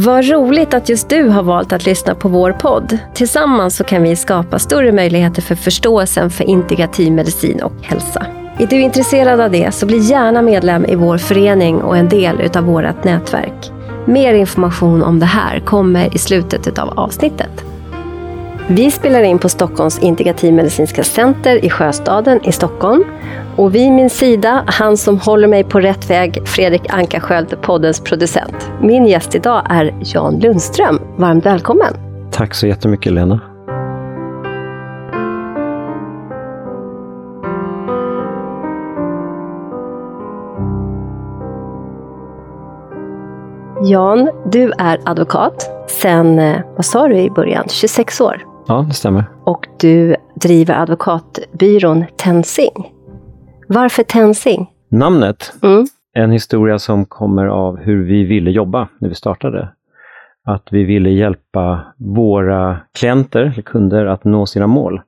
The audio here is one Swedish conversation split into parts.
Vad roligt att just du har valt att lyssna på vår podd. Tillsammans så kan vi skapa större möjligheter för förståelsen för integrativ medicin och hälsa. Är du intresserad av det så bli gärna medlem i vår förening och en del utav vårt nätverk. Mer information om det här kommer i slutet av avsnittet. Vi spelar in på Stockholms integrativmedicinska center i Sjöstaden i Stockholm. Och vid min sida, han som håller mig på rätt väg, Fredrik Ankarsköld, poddens producent. Min gäst idag är Jan Lundström. Varmt välkommen! Tack så jättemycket Lena. Jan, du är advokat sen, eh, vad sa du i början, 26 år? Ja, det stämmer. Och du driver advokatbyrån Tensing. Varför Tensing? Namnet? Mm. En historia som kommer av hur vi ville jobba när vi startade. Att vi ville hjälpa våra klienter, eller kunder, att nå sina mål.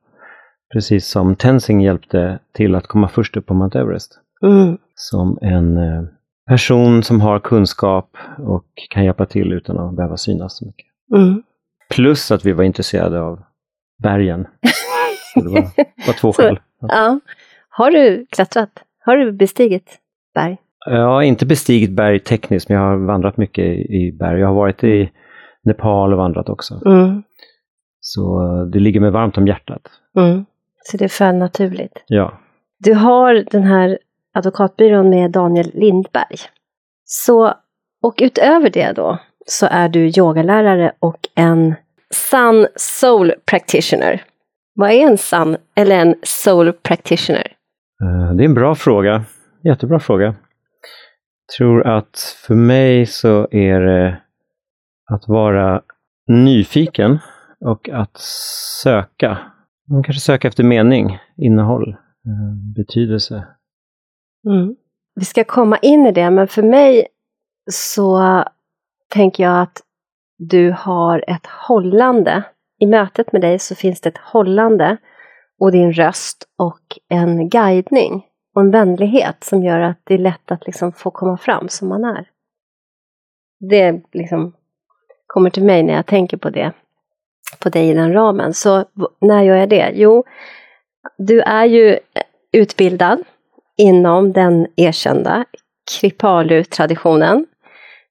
Precis som Tensing hjälpte till att komma först upp på Mount Everest. Mm. Som en eh, person som har kunskap och kan hjälpa till utan att behöva synas så mycket. Mm. Plus att vi var intresserade av bergen. Så det var, var två Så- skäl. Ja. Har du klättrat? Har du bestigit berg? Jag har inte bestigit berg tekniskt, men jag har vandrat mycket i i berg. Jag har varit i Nepal och vandrat också. Mm. Så eh, det ligger mig varmt om hjärtat. Mm. Så det föll naturligt. Ja. Du har den här advokatbyrån med Daniel Lindberg. Så, och utöver det då så är du yogalärare och en Sun Soul Practitioner. Vad är en Sun eller en Soul Practitioner? Eh, Det är en bra fråga. Jättebra fråga. Jag tror att för mig så är det att vara nyfiken och att söka. Man kanske söka efter mening, innehåll, eh, betydelse. Mm. Vi ska komma in i det, men för mig så tänker jag att du har ett hållande. I mötet med dig så finns det ett hållande och din röst och en guidning och en vänlighet som gör att det är lätt att liksom få komma fram som man är. Det liksom kommer till mig när jag tänker på det, på dig i den ramen. Så när gör jag det? Jo, du är ju utbildad inom den erkända Kripalu-traditionen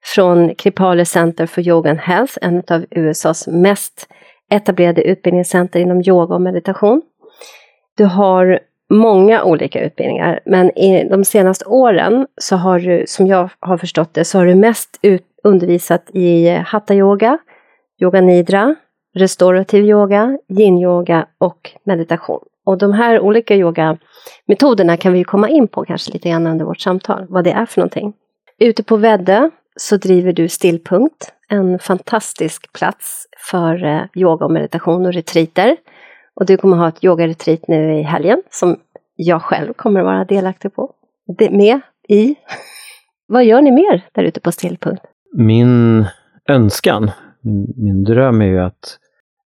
från Kripale Center for Yoga and Health, en av USAs mest etablerade utbildningscenter inom yoga och meditation. Du har många olika utbildningar, men i de senaste åren så har du, som jag har förstått det, så har du mest ut, undervisat i hatha yoga, yoga nidra, Restorativ yoga, yin-yoga och meditation. Och de här olika yogametoderna kan vi ju komma in på kanske lite grann under vårt samtal, vad det är för någonting. Ute på Väddö så driver du Stillpunkt, en fantastisk plats för eh, yoga och meditation och retreater. Och du kommer ha ett yogaretreat nu i helgen som jag själv kommer vara delaktig på. Med i. Vad gör ni mer där ute på Stillpunkt? Min önskan, min, min dröm är ju att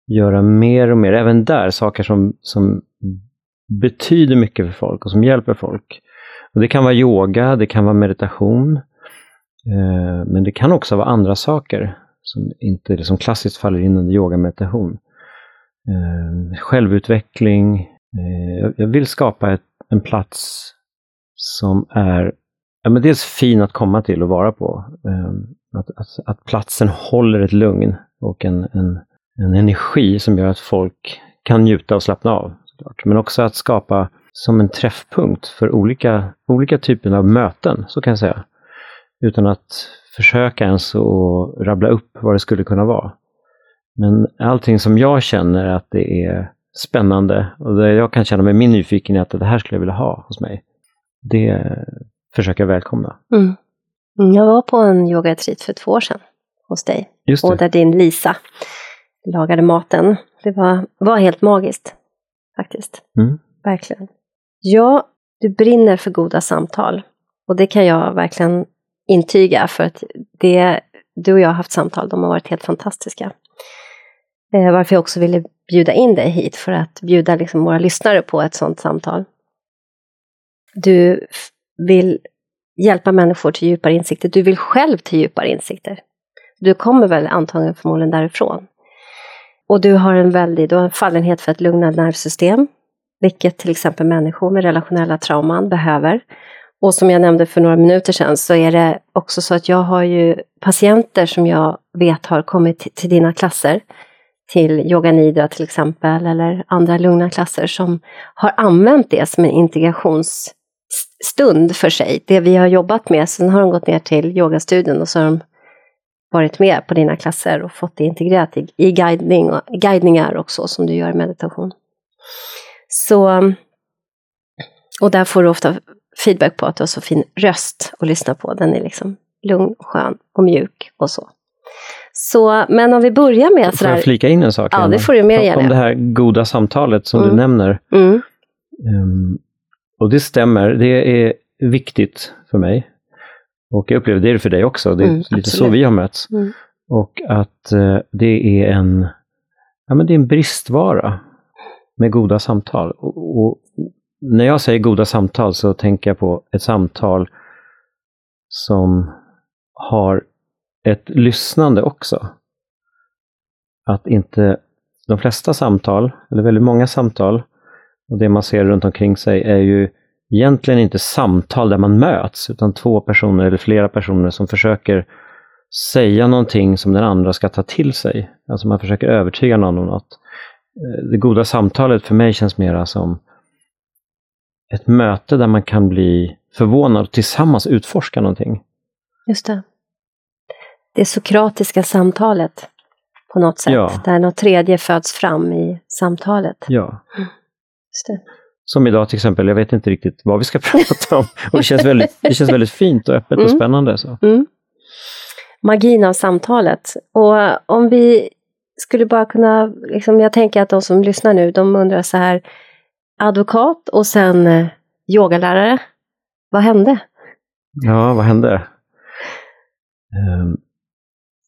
göra mer och mer, även där, saker som, som betyder mycket för folk och som hjälper folk. Och det kan vara yoga, det kan vara meditation, eh, Eh, men det kan också vara andra saker som inte liksom klassiskt faller in under yoga meditation. Eh, självutveckling. Eh, jag, vill skapa ett, en plats som är ja, men dels fin att komma till och vara på. Att, att, att platsen håller ett lugn och en, en, en energi som gör att folk kan njuta och slappna av. Såklart. Men också att skapa som en träffpunkt för olika, olika typer av möten, så kan jag säga. Utan att försöka ens att rabbla upp vad det skulle kunna vara. Men allting som jag känner att det är spännande och det jag kan känna med min nyfikenhet att det här skulle jag vilja ha hos mig. Det försöker jag välkomna. Mm. Mm, Jag var på en yogaretreat för två år sedan hos dig. Och där din Lisa lagade maten. Det var, var helt magiskt. Faktiskt. Mm. Verkligen. Ja, du brinner för goda samtal. Och det kan jag verkligen intyga för att det, du och jag har haft samtal, de har varit helt fantastiska. Eh, varför jag också ville bjuda in dig hit för att bjuda liksom våra lyssnare på ett sådant samtal. Du vill hjälpa människor till djupare insikter, du vill själv till djupare insikter. Du kommer väl antagligen förmodligen därifrån. Och du har en väldig du har en fallenhet för ett lugnande nervsystem, vilket till exempel människor med relationella trauman behöver. Och som jag nämnde för några minuter sedan så är det också så att jag har ju patienter som jag vet har kommit till dina klasser, till yoga nidra till exempel, eller andra lugna klasser som har använt det som en integrationsstund för sig. Det vi har jobbat med, sen har de gått ner till yogastudion och så har de varit med på dina klasser och fått det integrerat i, i guidning och, guidningar också som du gör i meditation. Så, och där får du ofta feedback på att du har så fin röst att lyssna på. Den är liksom lugn, skön och mjuk och så. Så, men om vi börjar med... Får jag flika in en sak? Ja, det får du mer gärna. Om det här goda samtalet som Mm. du nämner. Mm. Ehm, och det stämmer, det är viktigt för mig. Och jag upplever det är för dig också, det är Mm, lite så absolut. vi har mötts. Mm. Och att eh, det är en, ja, men det är en bristvara med goda samtal. Och, och när jag säger goda samtal så tänker jag på ett samtal som har ett lyssnande också. Att inte de flesta samtal, eller väldigt många samtal, och det man ser runt omkring sig är ju egentligen inte samtal där man möts, utan två personer eller flera personer som försöker säga någonting som den andra ska ta till sig. Alltså man försöker övertyga någon om något. Eh, det goda samtalet för mig känns mera som ett möte där man kan bli förvånad och tillsammans utforska någonting. Just det. Det sokratiska samtalet på något sätt, Ja. där något tredje föds fram i samtalet. Ja. Just det. Som idag till exempel, jag vet inte riktigt vad vi ska prata om. Och det känns väldigt, det känns väldigt fint och öppet och Mm. spännande. Så. Mm. Magin av samtalet. Och om vi skulle bara kunna, liksom, jag tänker att de som lyssnar nu, de undrar så här, advokat och sen eh, yogalärare, vad hände? Ja, vad hände? Ehm,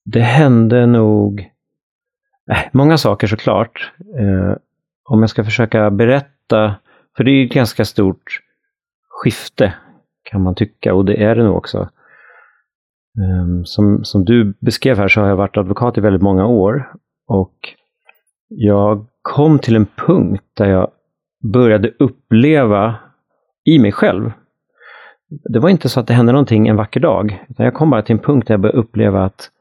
det hände nog eh, många saker såklart. Eh, om jag ska försöka berätta, för det är ju ett ganska stort skifte kan man tycka och det är det nog också. Ehm, som, som du beskrev här så har jag varit advokat i väldigt många år och jag kom till en punkt där jag började uppleva i mig själv det var inte så att det hände någonting en vacker dag. Utan jag kom bara till en punkt där jag började uppleva att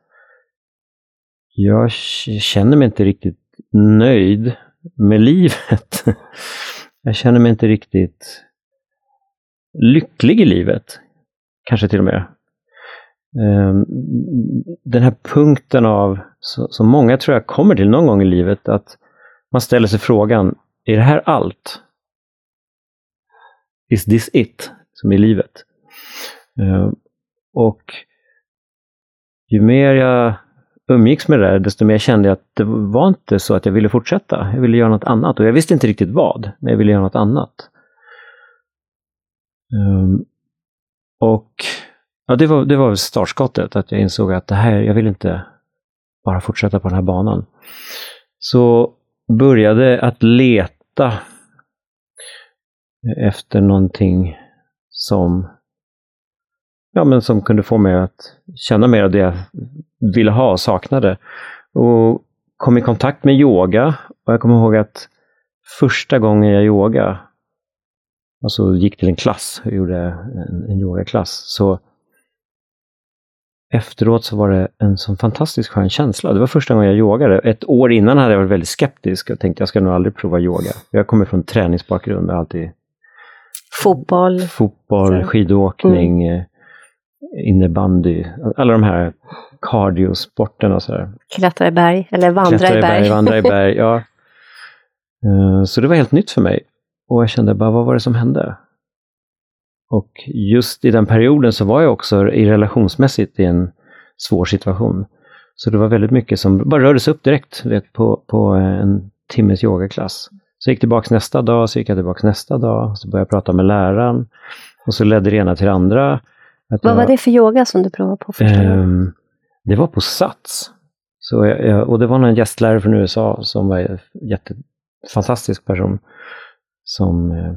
jag känner mig inte riktigt nöjd med livet. Jag känner mig inte riktigt lycklig i livet. Kanske till och med. Ehm, den här punkten av, som många tror jag kommer till någon gång i livet, att man ställer sig frågan, är det här allt? Is this it? Som i livet. Eh, och ju mer jag umgicks med det där, desto mer kände jag att det var inte så att jag ville fortsätta. Jag ville göra något annat och jag visste inte riktigt vad, men jag ville göra något annat. Eh, och ja, det var, det var startskottet, att jag insåg att det här, jag vill inte bara fortsätta på den här banan. Så började att leta efter någonting som, ja, men som kunde få mig att känna mer av det jag ville ha och saknade. Och kom i kontakt med yoga och jag kommer ihåg att första gången jag yoga, alltså gick till en klass och gjorde en, en yogaklass, så efteråt så var det en sån fantastiskt skön känsla. Det var första gången jag yogade. Ett år innan hade jag varit väldigt skeptisk och tänkte jag ska nog aldrig prova yoga. Jag kommer från träningsbakgrund och alltid Fotboll. fotboll, Så. skidåkning, eh, innebandy, alla de här cardiosporterna sådär. Klättra i berg, eller vandra Klättra i berg. vandra i berg, ja. Eh, Så det var helt nytt för mig. Och jag kände bara, vad var det som hände? Och just i den perioden så var jag också i relationsmässigt i en svår situation. Så det var väldigt mycket som bara rördes upp direkt vet, på, på en timmes yogaklass. Så jag gick tillbaks nästa dag, så gick jag tillbaks nästa dag, så började jag prata med läraren. Och så ledde det ena till det andra. Vad jag- var det för yoga som du provade på första gången? Ehm, det var på Sats. Så jag, jag, och det var någon gästlärare från USA som var en jättefantastisk person. Som, eh,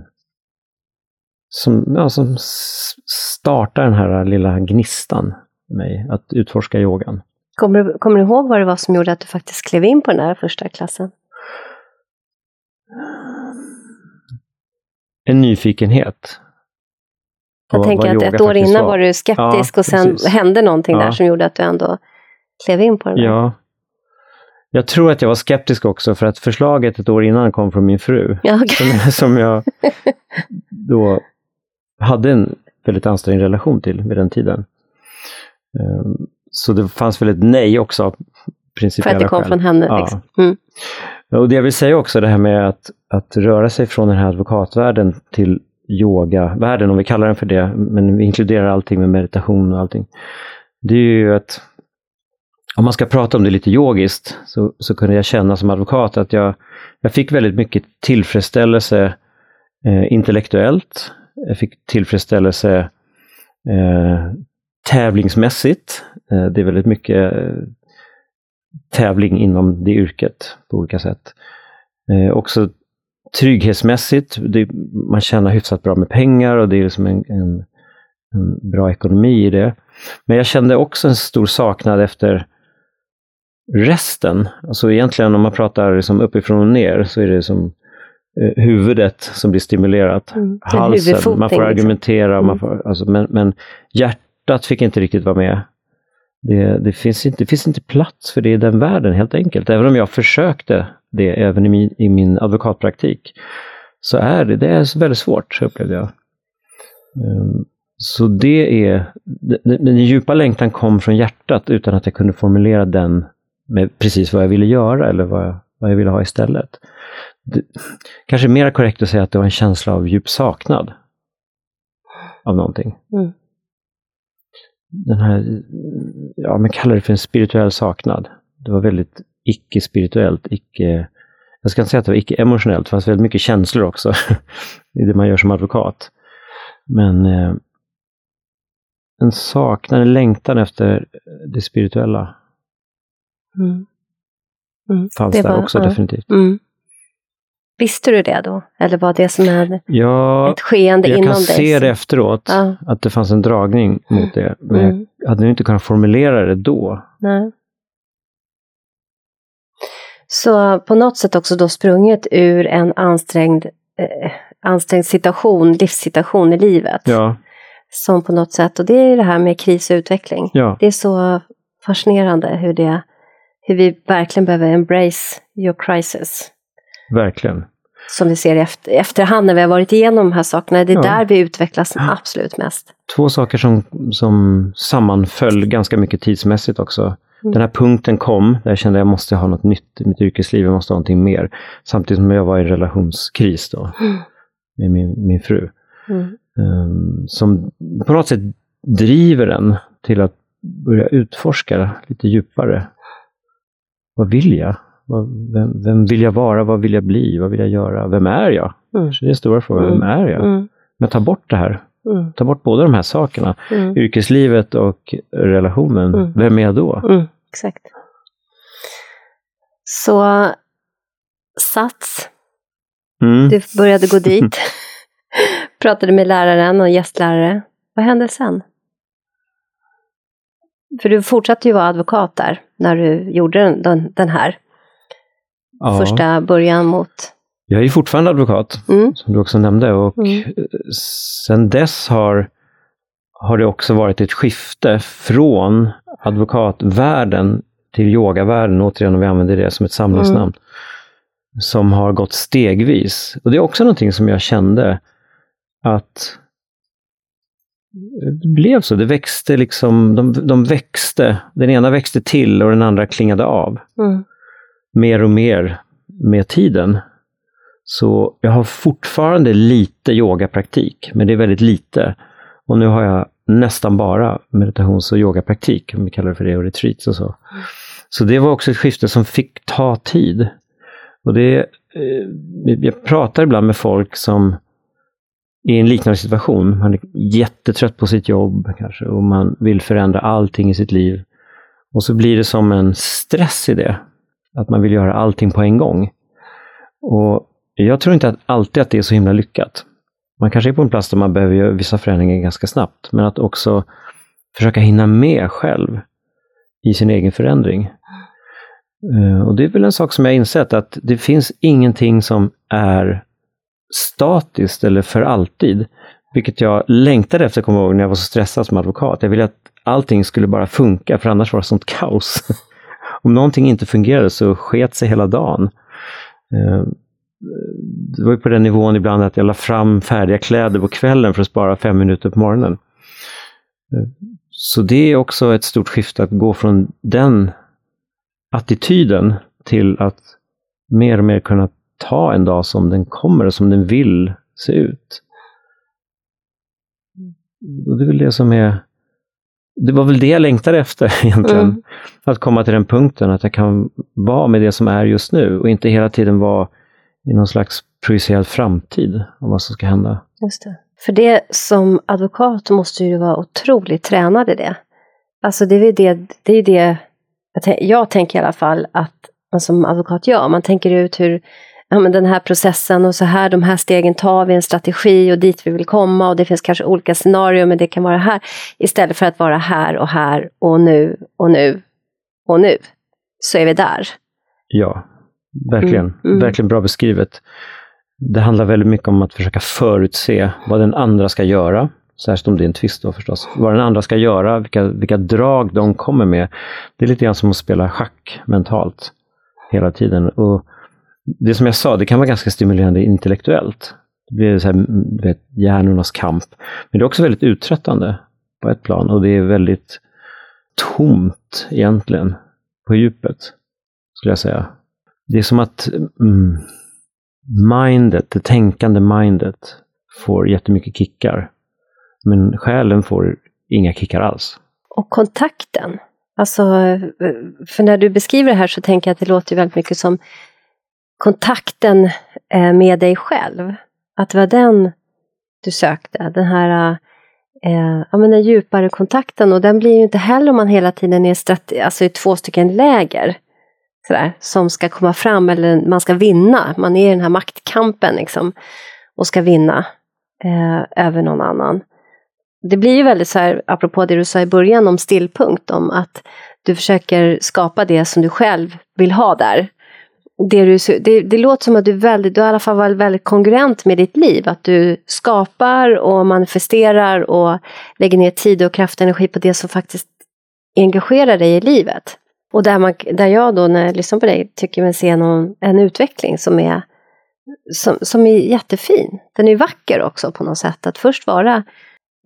som, ja, som s- startade den här lilla gnistan i mig, att utforska yogan. Kommer du, kommer du ihåg vad det var som gjorde att du faktiskt klev in på den här första klassen? En nyfikenhet. Jag tänker att ett år innan var. var du skeptisk ja, och sen precis. hände någonting ja. där som gjorde att du ändå klev in på den. Ja. Jag tror att jag var skeptisk också för att förslaget ett år innan kom från min fru. Ja, okay. som, som jag då hade en väldigt ansträngd relation till vid den tiden. Um, så det fanns väl ett nej också. För att det kom skäl. från henne? Ja. Liksom. Mm. Och det jag vill säga också, det här med att, att röra sig från den här advokatvärlden till yogavärlden, om vi kallar den för det, men vi inkluderar allting med meditation och allting. Det är ju att, om man ska prata om det lite yogiskt, så, så kunde jag känna som advokat att jag, jag fick väldigt mycket tillfredsställelse eh, intellektuellt. Jag fick tillfredsställelse eh, tävlingsmässigt. Eh, det är väldigt mycket eh, tävling inom det yrket på olika sätt. Eh, också trygghetsmässigt, det, man tjänar hyfsat bra med pengar och det är liksom en, en, en, bra ekonomi i det. Men jag kände också en stor saknad efter resten. Alltså egentligen om man pratar liksom uppifrån och ner så är det som eh, huvudet som blir stimulerat. Mm, Halsen, man får liksom. argumentera, liksom. man får, alltså, men, men hjärtat fick inte riktigt vara med. Det, det, finns inte, det finns inte plats för det i den världen helt enkelt. Även om jag försökte det även i min, i min advokatpraktik. Så är det, det är väldigt svårt upplevde jag. Um, så det är, den, den djupa längtan kom från hjärtat utan att jag kunde formulera den med precis vad jag ville göra eller vad jag, vad jag ville ha istället. Det, kanske mer korrekt att säga att det var en känsla av djup saknad av någonting. Mm den här, ja men kalla det för en spirituell saknad. Det var väldigt icke-spirituellt, icke, jag ska inte säga att det var icke-emotionellt, det fanns väldigt mycket känslor också i det man gör som advokat. Men eh, en saknad, en längtan efter det spirituella. Mm. Mm. Fanns det där var, också ja. definitivt. Mm. Visste du det då? Eller var det som en, ja, ett skeende inom dig? Jag kan se det efteråt, ja. att det fanns en dragning mot det. Men mm. jag hade inte kunnat formulera det då. Nej. Så på något sätt också då sprunget ur en ansträngd, eh, ansträngd situation, livssituation i livet. Ja. Som på något sätt, och det är det här med kris och utveckling. Ja. Det är så fascinerande hur, det, hur vi verkligen behöver embrace your crisis. Verkligen. Som vi ser i efter, efterhand när vi har varit igenom de här sakerna. Det är ja. där vi utvecklas absolut mest. Två saker som, som sammanföll ganska mycket tidsmässigt också. Mm. Den här punkten kom, där jag kände att jag måste ha något nytt i mitt yrkesliv, jag måste ha någonting mer. Samtidigt som jag var i en relationskris då, mm. med min, min fru. Mm. Um, som på något sätt driver en till att börja utforska lite djupare. Vad vill jag? Vem, vem, vill jag vara? Vad vill jag bli? Vad vill jag göra? Vem är jag? Mm. Så det är stora fråga. Vem mm. är jag? Mm. Men ta bort det här. Mm. Ta bort båda de här sakerna. Mm. Yrkeslivet och relationen. Mm. Vem är jag då? Exakt. Så Sats. Du började gå dit. Pratade med läraren och gästlärare. Vad hände sen? För du fortsatte ju vara advokat där när du gjorde den, den här ja. första början mot... Jag är fortfarande advokat, mm. som du också nämnde. Och mm. Sen dess har, har det också varit ett skifte från advokatvärlden till yogavärlden, återigen om vi använder det som ett samlingsnamn, mm. som har gått stegvis. Och det är också någonting som jag kände att det blev så. Det växte liksom, de, de växte. Den ena växte till och den andra klingade av. Mm mer och mer med tiden. Så jag har fortfarande lite yogapraktik, men det är väldigt lite. Och nu har jag nästan bara meditations och yogapraktik, om vi kallar det för det, och retreats och så. Så det var också ett skifte som fick ta tid. Och det, eh, jag pratar ibland med folk som är i en liknande situation. Man är jättetrött på sitt jobb kanske och man vill förändra allting i sitt liv. Och så blir det som en stress i det. Att man vill göra allting på en gång. Och jag tror inte att alltid att det är så himla lyckat. Man kanske är på en plats där man behöver göra vissa förändringar ganska snabbt, men att också försöka hinna med själv. i sin egen förändring. Eh, och det är väl en sak som jag insett, att det finns ingenting som är statiskt eller för alltid. Vilket jag längtade efter, kommer ihåg, när jag var så stressad som advokat. Jag ville att allting skulle bara funka, för annars var det sånt kaos. Om någonting inte fungerade så sket sig hela dagen. Eh, det var ju på den nivån ibland att jag la fram färdiga kläder på kvällen för att spara fem minuter på morgonen. Eh, så det är också ett stort skifte att gå från den attityden till att mer och mer kunna ta en dag som den kommer och som den vill se ut. Och det är väl det som är det var väl det jag längtade efter egentligen. Mm. Att komma till den punkten att jag kan vara med det som är just nu och inte hela tiden vara i någon slags projicerad framtid om vad som ska hända. Just det. För det som advokat måste du vara otroligt tränad i det. Alltså det är det, det, är det jag tänker i alla fall att man som advokat gör. Man tänker ut hur ja, men den här processen och så här, de här stegen tar vi, en strategi och dit vi vill komma och det finns kanske olika scenarier men det kan vara här. Istället för att vara här och här och nu och nu och nu. Så är vi där. Ja, verkligen. Mm, mm. Verkligen bra beskrivet. Det handlar väldigt mycket om att försöka förutse vad den andra ska göra. Särskilt om det är en tvist då förstås. Vad den andra ska göra, vilka, vilka drag de kommer med. Det är lite grann som att spela schack mentalt hela tiden. Och det som jag sa, det kan vara ganska stimulerande intellektuellt. Det blir så här, mm, vet, hjärnornas kamp. Men det är också väldigt uttröttande på ett plan och det är väldigt tomt egentligen på djupet, skulle jag säga. Det är som att mm, mindet, det tänkande mindet, får jättemycket kickar. Men själen får inga kickar alls. Och kontakten. Alltså, eh, för när du beskriver det här så tänker jag att det låter väldigt mycket som kontakten eh, med dig själv. Att det var den du sökte, den här eh, ja, men den djupare kontakten. Och den blir ju inte heller om man hela tiden är alltså i två stycken läger sådär, som ska komma fram eller man ska vinna. Man är i den här maktkampen liksom, och ska vinna eh, över någon annan. Det blir ju väldigt så här, apropå det du sa i början om stillpunkt, om att du försöker skapa det som du själv vill ha där det, du, det, det låter som att du, väldigt, du i alla fall var väldigt kongruent med ditt liv. Att du skapar och manifesterar och lägger ner tid och kraft och energi på det som faktiskt engagerar dig i livet. Och där, man, där jag då när jag lyssnar på dig tycker mig se någon, en utveckling som är, som, som är jättefin. Den är vacker också på något sätt. Att först vara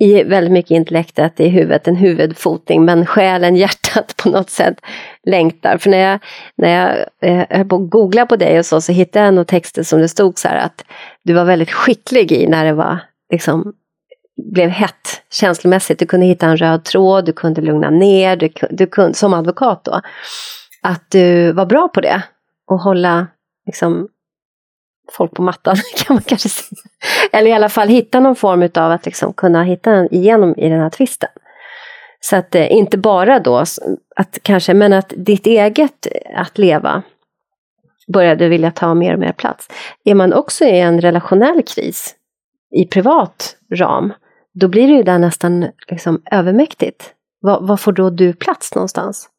i väldigt mycket intellektet i huvudet, en huvudfoting, men själen, hjärtat på något sätt längtar. För när jag, när jag eh, höll på att googla på dig och så, så hittade jag nog texter som det stod så här att du var väldigt skicklig i när det var liksom blev hett känslomässigt. Du kunde hitta en röd tråd, du kunde lugna ner, du, du kunde, som advokat då. Att du var bra på det och hålla liksom, folk på mattan kan man kanske säga. Eller i alla fall hitta någon form av att liksom kunna hitta igenom i den här tvisten. Så att eh, inte bara då att kanske, men att ditt eget att leva började vilja ta mer och mer plats. Är man också i en relationell kris i privat ram, då blir det ju där nästan liksom övermäktigt. Var, var får då du plats någonstans?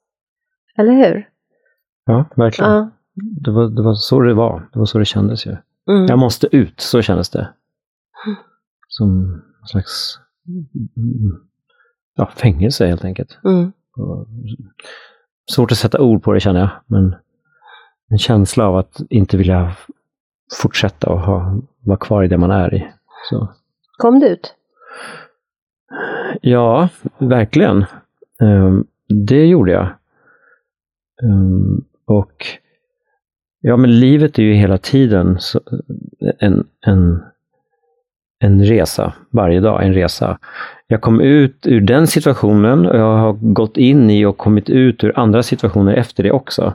Eller hur? Ja, verkligen. Ja. Det, var, det var så det var. Det var så det kändes ju. Mm. Jag måste ut, så kändes det. Som en slags ja, fängelse helt enkelt. Mm. Svårt att sätta ord på det känner jag, men en känsla av att inte vilja fortsätta och ha, vara kvar i det man är i. Så. Kom du ut? Ja, verkligen. Um, det gjorde jag. Um, och ja, men livet är ju hela tiden en, en, en resa, varje dag en resa. Jag kom ut ur den situationen och jag har gått in i och kommit ut ur andra situationer efter det också.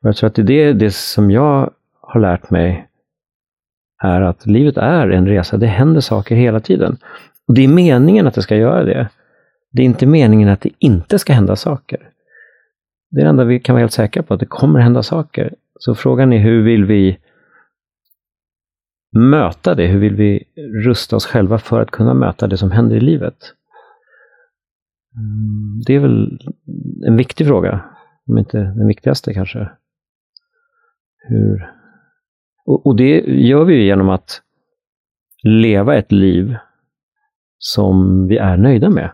Och jag tror att det är det, det som jag har lärt mig är att livet är en resa, det händer saker hela tiden. Och Det är meningen att det ska göra det. Det är inte meningen att det inte ska hända saker. Det är det enda vi kan vara helt säkra på, att det kommer hända saker. Så frågan är hur vill vi möta det? Hur vill vi rusta oss själva för att kunna möta det som händer i livet? Mm, det är väl en viktig fråga, om inte den viktigaste kanske. Hur... Och, och det gör vi genom att leva ett liv som vi är nöjda med.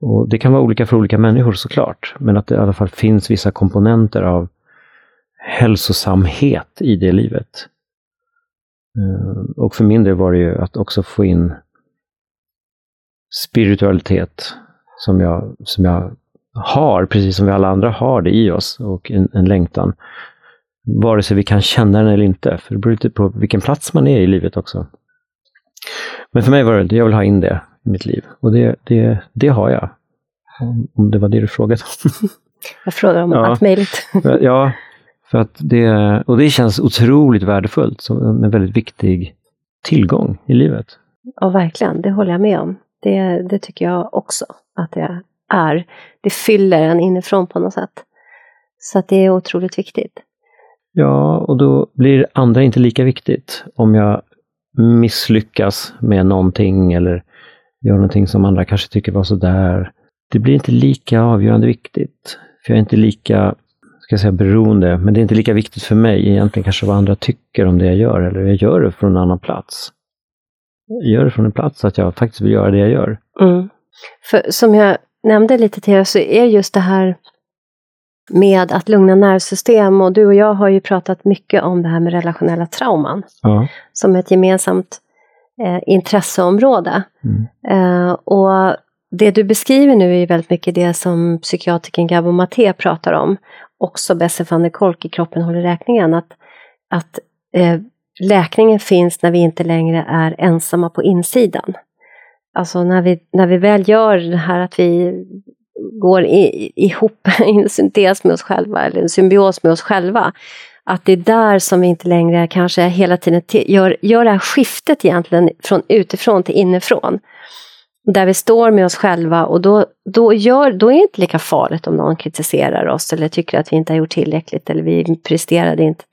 Och Det kan vara olika för olika människor såklart, men att det i alla fall finns vissa komponenter av hälsosamhet i det livet. Eh, och för min del var det ju att också få in spiritualitet som jag, som jag har, precis som vi alla andra har det i oss, och en, en längtan. Vare sig vi kan känna den eller inte, för det beror lite på vilken plats man är i livet också. Men för mig var det, jag vill ha in det i mitt liv. Och det, det, det har jag. Om det var det du frågade om. Jag frågar om ja. allt möjligt. ja, för att det, och det känns otroligt värdefullt, som en väldigt viktig tillgång i livet. Ja, verkligen. Det håller jag med om. Det, det tycker jag också att det är. Det fyller en inifrån på något sätt. Så att det är otroligt viktigt. Ja, och då blir andra inte lika viktigt. Om jag misslyckas med någonting eller gör någonting som andra kanske tycker var sådär. Det blir inte lika avgörande viktigt. För jag är inte lika, ska säga beroende, men det är inte lika viktigt för mig egentligen kanske vad andra tycker om det jag gör, eller jag gör det från en annan plats. Jag gör det från en plats att jag faktiskt vill göra det jag gör. Mm. För som jag nämnde lite till så är just det här med att lugna nervsystem och du och jag har ju pratat mycket om det här med relationella trauman ja. som ett gemensamt eh, intresseområde. Mm. Eh, och det du beskriver nu är väldigt mycket det som psykiatriken Gabo Maté pratar om. Också Besse van der Kolk i Kroppen håller räkningen. Att, att eh, läkningen finns när vi inte längre är ensamma på insidan. Alltså när vi, när vi väl gör det här att vi går i, ihop i en syntes med oss själva, eller en symbios med oss själva. Att det är där som vi inte längre kanske hela tiden gör, gör det här skiftet egentligen från utifrån till inifrån. Där vi står med oss själva och då, då, gör, då är det inte lika farligt om någon kritiserar oss eller tycker att vi inte har gjort tillräckligt eller vi presterade inte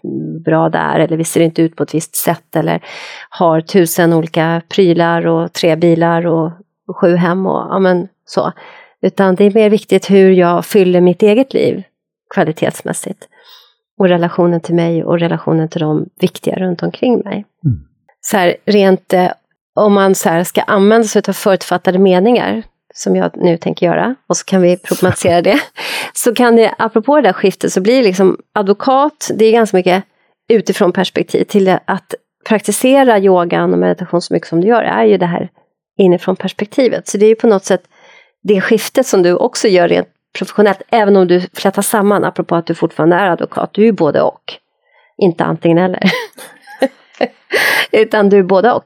bra där eller vi ser inte ut på ett visst sätt eller har tusen olika prylar och tre bilar och sju hem och ja men så. Utan det är mer viktigt hur jag fyller mitt eget liv kvalitetsmässigt. Och relationen till mig och relationen till de viktiga runt omkring mig. Mm. Så här, rent eh, om man så här, ska använda sig av förutfattade meningar, som jag nu tänker göra, och så kan vi problematisera det. Så kan det, apropå det där skiftet, så blir liksom advokat, det är ganska mycket utifrån perspektiv, till att praktisera yogan och meditation så mycket som du gör, är ju det här inifrån perspektivet. Så det är ju på något sätt det skiftet som du också gör rent professionellt, även om du flätar samman, apropå att du fortfarande är advokat, du är ju både och. Inte antingen eller. Utan du är både och.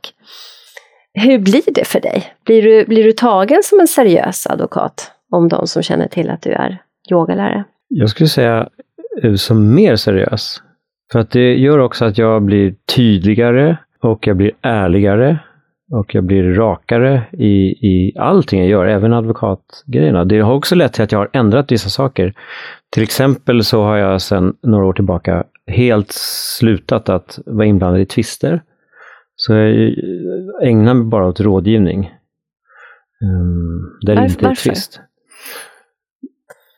Hur blir det för dig? Blir du, blir du tagen som en seriös advokat? Om de som känner till att du är yogalärare? Jag skulle säga eh, som mer seriös. För att det gör också att jag blir tydligare och jag blir ärligare och jag blir rakare i, i allting jag gör, även advokatgrejerna. Det har också lett till att jag har ändrat vissa saker. Till exempel så har jag sedan några år tillbaka helt slutat att vara inblandad i tvister. Så jag ägnar mig bara åt rådgivning. Um, där det inte är tvist.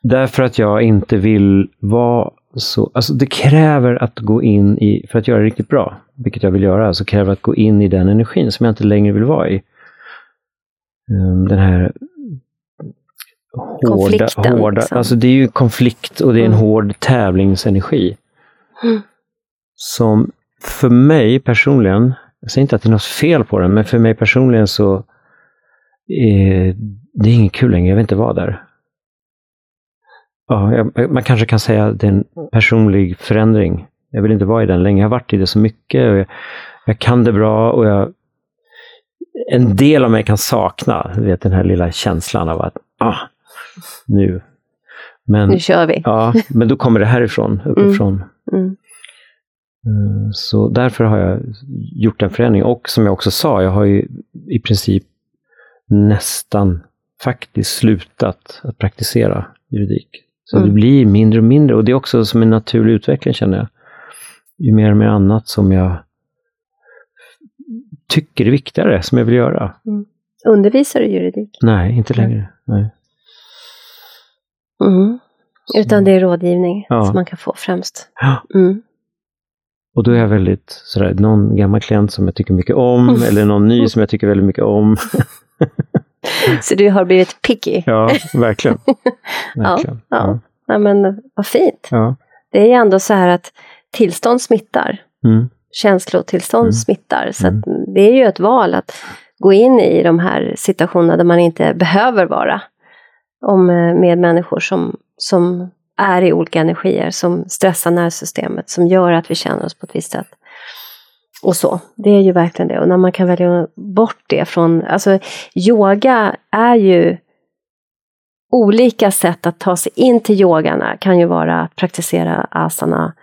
Därför att jag inte vill vara så, alltså det kräver att gå in i, för att göra det riktigt bra, vilket jag vill göra, så kräver det att gå in i den energin som jag inte längre vill vara i. Um, den här hårda, hårda liksom. alltså det är ju konflikt och det är en mm. hård tävlingsenergi. Mm. Som för mig personligen, jag säger inte att det är något fel på den, men för mig personligen så är det är inget kul längre, jag vill inte vara där. Ja, jag, man kanske kan säga att det är en personlig förändring. Jag vill inte vara i den längre. Jag har varit i det så mycket och jag, jag kan det bra och jag, en del av mig kan sakna vet, den här lilla känslan av att ah, nu. Men, nu kör vi. Ja, men då kommer det härifrån, uppifrån. Mm. Mm. Eh, så därför har jag gjort en förändring. Och som jag också sa, jag har ju i princip nästan faktiskt slutat att praktisera juridik. Så mm. det blir mindre och mindre och det är också som en naturlig utveckling känner jag. Ju mer och mer annat som jag tycker är viktigare, som jag vill göra. Mm. Undervisar du juridik? Nej, inte längre. Nej. Mm. Utan det är rådgivning Ja. som man kan få främst. Ja. Mm. Och då är jag väldigt sådär, någon gammal klient som jag tycker mycket om, eller någon ny som jag tycker väldigt mycket om. Så du har blivit picky. Ja, verkligen. verkligen. ja. Ja, men vad fint. Ja. Det är ju ändå så här att tillstånd smittar. Mm. Känslotillstånd Mm. smittar. Så att det är ju ett val att gå in i de här situationerna där man inte behöver vara. Om, eh, med människor som, som är i olika energier, som stressar nervsystemet, som gör att vi känner oss på ett visst sätt. Och så, det är ju verkligen det. Och när man kan välja bort det från, alltså yoga är ju olika sätt att ta sig in till yogarna kan ju vara att praktisera asana,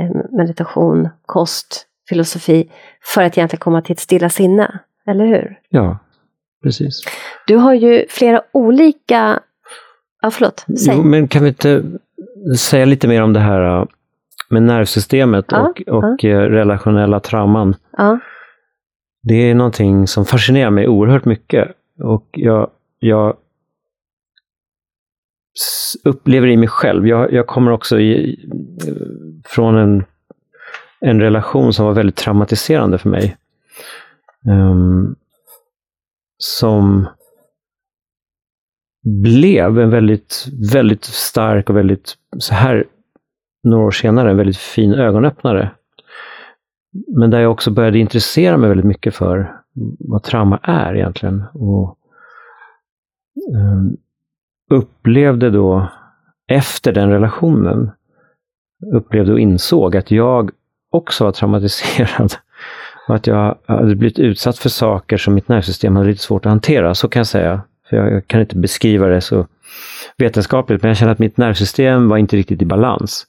eh, meditation, kost, filosofi för att egentligen komma till ett stilla sinne. Eller hur? ja, precis. Du har ju flera olika... Ja, förlåt. Säg. Jo, men kan vi inte säga lite mer om det här äh, med nervsystemet Ja, och, och äh, relationella trauman? Ja. Det är någonting som fascinerar mig oerhört mycket. Och jag, jag upplever i mig själv, jag, jag kommer också i, från en, en relation som var väldigt traumatiserande för mig. Ehm, som blev en väldigt, väldigt stark och väldigt, så här några år senare, en väldigt fin ögonöppnare. Men där jag också började intressera mig väldigt mycket för vad trauma är egentligen. Och ehm, upplevde då, efter den relationen, upplevde och insåg att jag också var traumatiserad. Och att jag hade blivit utsatt för saker som mitt nervsystem hade lite svårt att hantera, så kan jag säga. För jag, jag kan inte beskriva det så vetenskapligt, men jag känner att mitt nervsystem var inte riktigt i balans.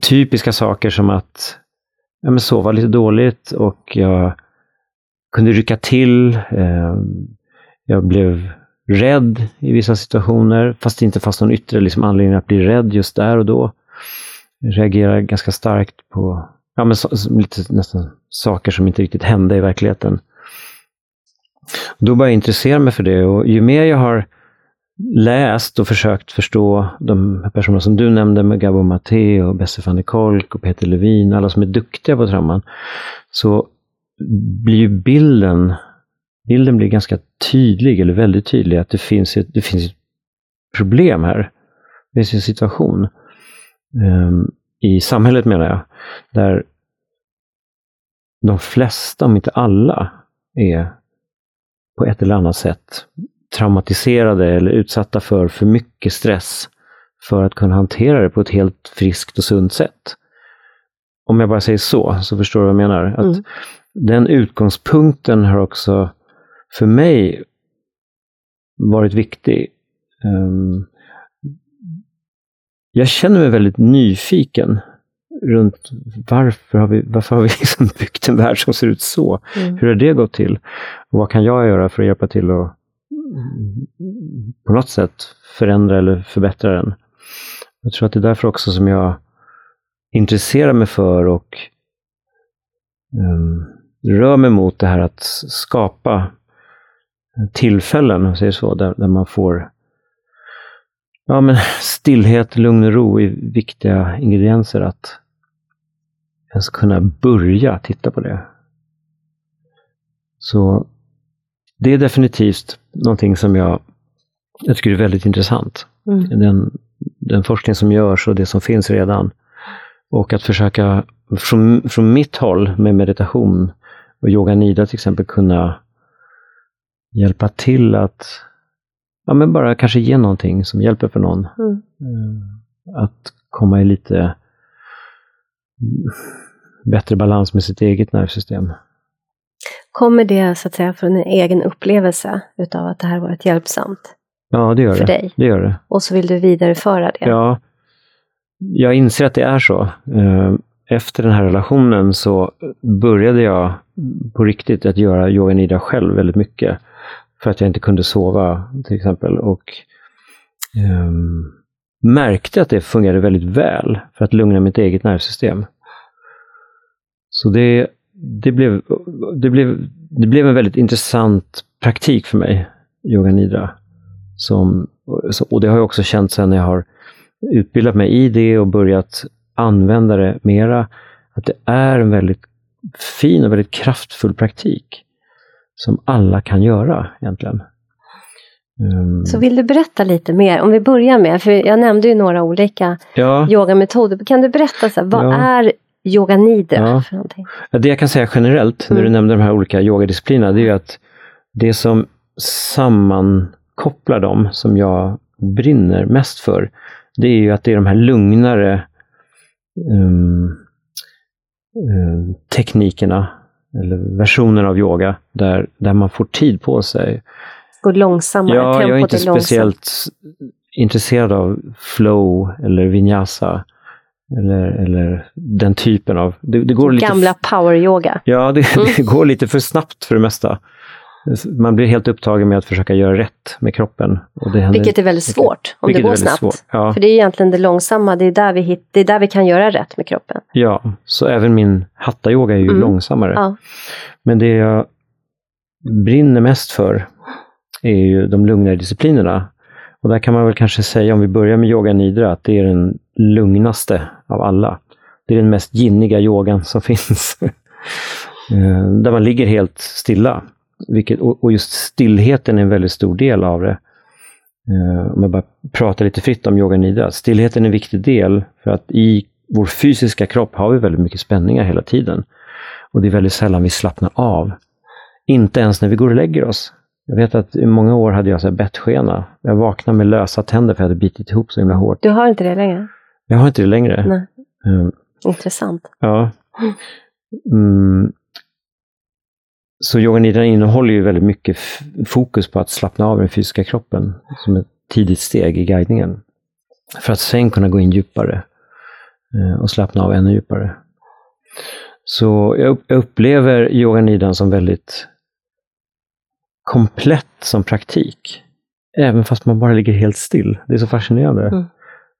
Typiska saker som att ja, men sova lite dåligt och jag kunde rycka till. Eh, jag blev rädd i vissa situationer, fast det inte fanns någon yttre liksom, anledning att bli rädd just där och då. Jag reagerade ganska starkt på ja, men så, lite nästan saker som inte riktigt hände i verkligheten. Då började jag intressera mig för det och ju mer jag har läst och försökt förstå de personer som du nämnde med Gabo Maté och Besse van der Kolk och Peter Levin, alla som är duktiga på trauman, så blir ju bilden, bilden blir ganska tydlig, eller väldigt tydlig, att det finns ett, det finns ett problem här. Det finns en situation um, i samhället menar jag, där de flesta, om inte alla, är på ett eller annat sätt traumatiserade eller utsatta för för mycket stress för att kunna hantera det på ett helt friskt och sunt sätt. Om jag bara säger så, så förstår du vad jag menar. Att Mm. Den utgångspunkten har också för mig varit viktig. Ehm, jag känner mig väldigt nyfiken runt varför har vi, varför har vi liksom byggt en värld som ser ut så? Mm. Hur har det gått till? Och vad kan jag göra för att hjälpa till att på något sätt förändra eller förbättra den? Jag tror att det är därför också som jag intresserar mig för och um, rör mig mot det här att skapa tillfällen, om jag säger så, där, där man får ja, men stillhet, lugn och ro är viktiga ingredienser att ens kunna börja titta på det. Så det är definitivt någonting som jag, jag tycker är väldigt intressant. Mm. Den, den forskning som görs och det som finns redan. Och att försöka från, från mitt håll med meditation och yoga nidra till exempel kunna hjälpa till att ja, men bara kanske ge någonting som hjälper för någon. Mm. Eh, Att komma i lite bättre balans med sitt eget nervsystem. Kommer det så att säga från en egen upplevelse utav att det här varit hjälpsamt? Ja, det gör För det. dig? Det gör det. Och så vill du vidareföra det? Ja, jag inser att det är så. Eh, Efter den här relationen så började jag på riktigt att göra yoga nidra själv väldigt mycket. För att jag inte kunde sova till exempel. Och ehm, märkte att det fungerade väldigt väl för att lugna mitt eget nervsystem. Så det, det, blev, det, blev, det blev en väldigt intressant praktik för mig, yoga nidra. Som, och det har jag också känt sen när jag har utbildat mig i det och börjat använda det mera, att det är en väldigt fin och väldigt kraftfull praktik som alla kan göra egentligen. Um, så vill du berätta lite mer? Om vi börjar med, för jag nämnde ju några olika ja. yogametoder. Kan du berätta, så här, vad ja. är yoga nidra ja. Det jag kan säga generellt, när du mm. nämnde de här olika yogadisciplinerna, det är ju att det som sammankopplar dem, som jag brinner mest för, det är ju att det är de här lugnare um, teknikerna, eller versionerna av yoga, där, där man får tid på sig. Går långsammare, ja, jag är inte är speciellt intresserad av flow eller vinyasa. Eller, eller den typen av... Det, det går Gamla lite, power-yoga. Ja, det, mm. det, går lite för snabbt för det mesta. Man blir helt upptagen med att försöka göra rätt med kroppen. Händer, vilket är väldigt svårt om det går snabbt. Ja. För det är egentligen det långsamma, det är, där vi hit, det är där vi kan göra rätt med kroppen. Ja, så även min hatta-yoga är ju mm. långsammare. Ja. Men det jag brinner mest för är ju de lugnare disciplinerna. Och där kan man väl kanske säga, om vi börjar med yoga nidra, att det är den lugnaste av alla. Det är den mest ginniga yogan som finns. Eh, där man ligger helt stilla. Vilket, och just stillheten är en väldigt stor del av det. Eh, om jag bara pratar lite fritt om yoga nidra. Stillheten är en viktig del för att i vår fysiska kropp har vi väldigt mycket spänningar hela tiden. Och det är väldigt sällan vi slappnar av. Inte ens när vi går och lägger oss. Jag vet att i många år hade jag så här bettskena. Jag vaknade med lösa tänder för jag hade bitit ihop så himla hårt. Du har inte det längre? Jag har inte det längre. Nej. Um, Intressant. Ja. Mm. Så yoga nidra innehåller ju väldigt mycket fokus på att slappna av den fysiska kroppen som ett tidigt steg i guidningen. För att sen kunna gå in djupare eh, och slappna av ännu djupare. Så jag upplever yoga nidran som väldigt komplett som praktik. Även fast man bara ligger helt still. Det är så fascinerande. Mm.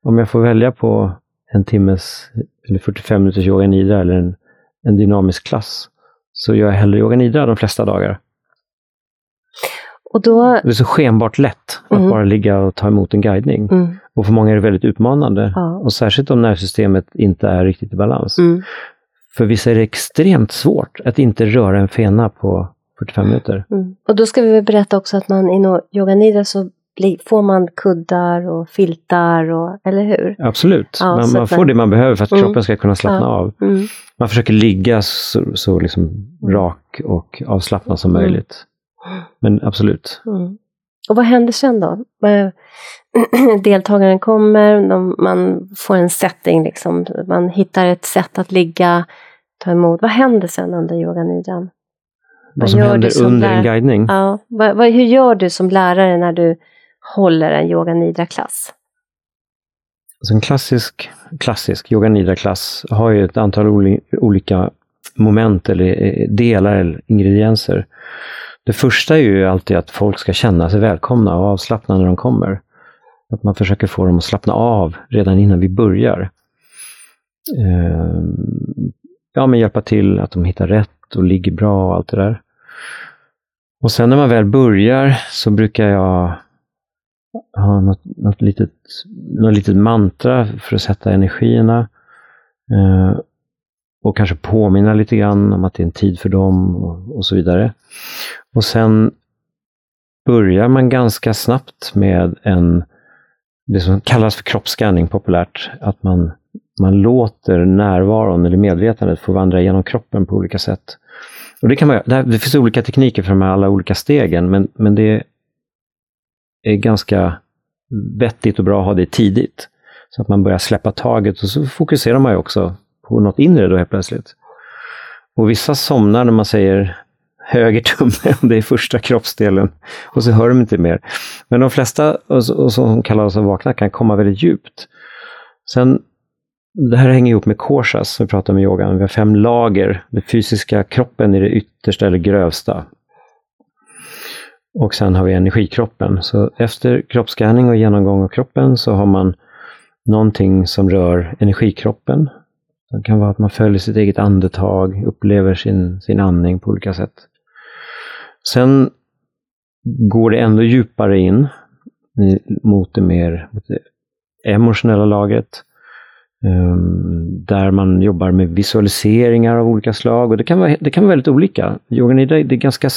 Om jag får välja på en timmes eller 45 minuters yoga nidra eller en, en dynamisk klass så gör jag hellre yoga nidra de flesta dagar. Och då... Det är så skenbart lätt att mm. bara ligga och ta emot en guidning. Mm. Och för många är det väldigt utmanande. Ja. Och särskilt om nervsystemet inte är riktigt i balans. Mm. För vissa är det extremt svårt att inte röra en fena på 45 minuter. Mm. Och då ska vi väl berätta också att man i yoga nidra så får man kuddar och filtar, och, eller hur? Absolut, ja, man, man får det man behöver för att mm. kroppen ska kunna slappna ja. av. Mm. Man försöker ligga så, så liksom mm. rak och avslappnad som mm. möjligt. Men absolut. Mm. Och vad händer sen då? Deltagaren kommer, de, man får en setting, liksom. man hittar ett sätt att ligga, ta emot. Vad händer sen under yoganidran? Vad som händer under en guidning? Ja, vad, vad, hur gör du som lärare när du håller en yoga nidra-klass? Alltså en klassisk, klassisk yoga nidra-klass har ju ett antal olika moment eller eh, delar eller ingredienser. Det första är ju alltid att folk ska känna sig välkomna och avslappnade när de kommer. Att man försöker få dem att slappna av redan innan vi börjar. Ehm, ja, men hjälpa till att de hittar rätt och ligger bra och allt det där. Och sen när man väl börjar så brukar jag ha något, något, litet, något litet mantra för att sätta energierna. Eh, och kanske påminna lite grann om att det är en tid för dem och, och så vidare. Och sen börjar man ganska snabbt med en, det som kallas för kroppsskanning populärt, att man, man låter närvaron eller medvetandet få vandra genom kroppen på olika sätt. Och det, kan man, det, det finns olika tekniker för de här alla olika stegen, men, men det är ganska vettigt och bra att ha det tidigt. Så att man börjar släppa taget och så fokuserar man ju också på något inre då helt plötsligt. Och vissa somnar när man säger höger tumme, om det är första kroppsdelen, och så hör de inte mer. Men de flesta, och som kallas att vakna, kan komma väldigt djupt. Sen, det här hänger ihop med korsas, som vi pratar om i yogan. Vi har fem lager. Den fysiska kroppen är det yttersta eller grövsta. Och sen har vi energikroppen. Så efter kroppsscanning och genomgång av kroppen så har man någonting som rör energikroppen. Det kan vara att man följer sitt eget andetag, upplever sin, sin andning på olika sätt. Sen går det ändå djupare in mot det mer mot det emotionella lagret. Ehm, där man jobbar med visualiseringar av olika slag. Och det kan vara, det kan vara väldigt olika. Yoga Nidra, det, är ganska,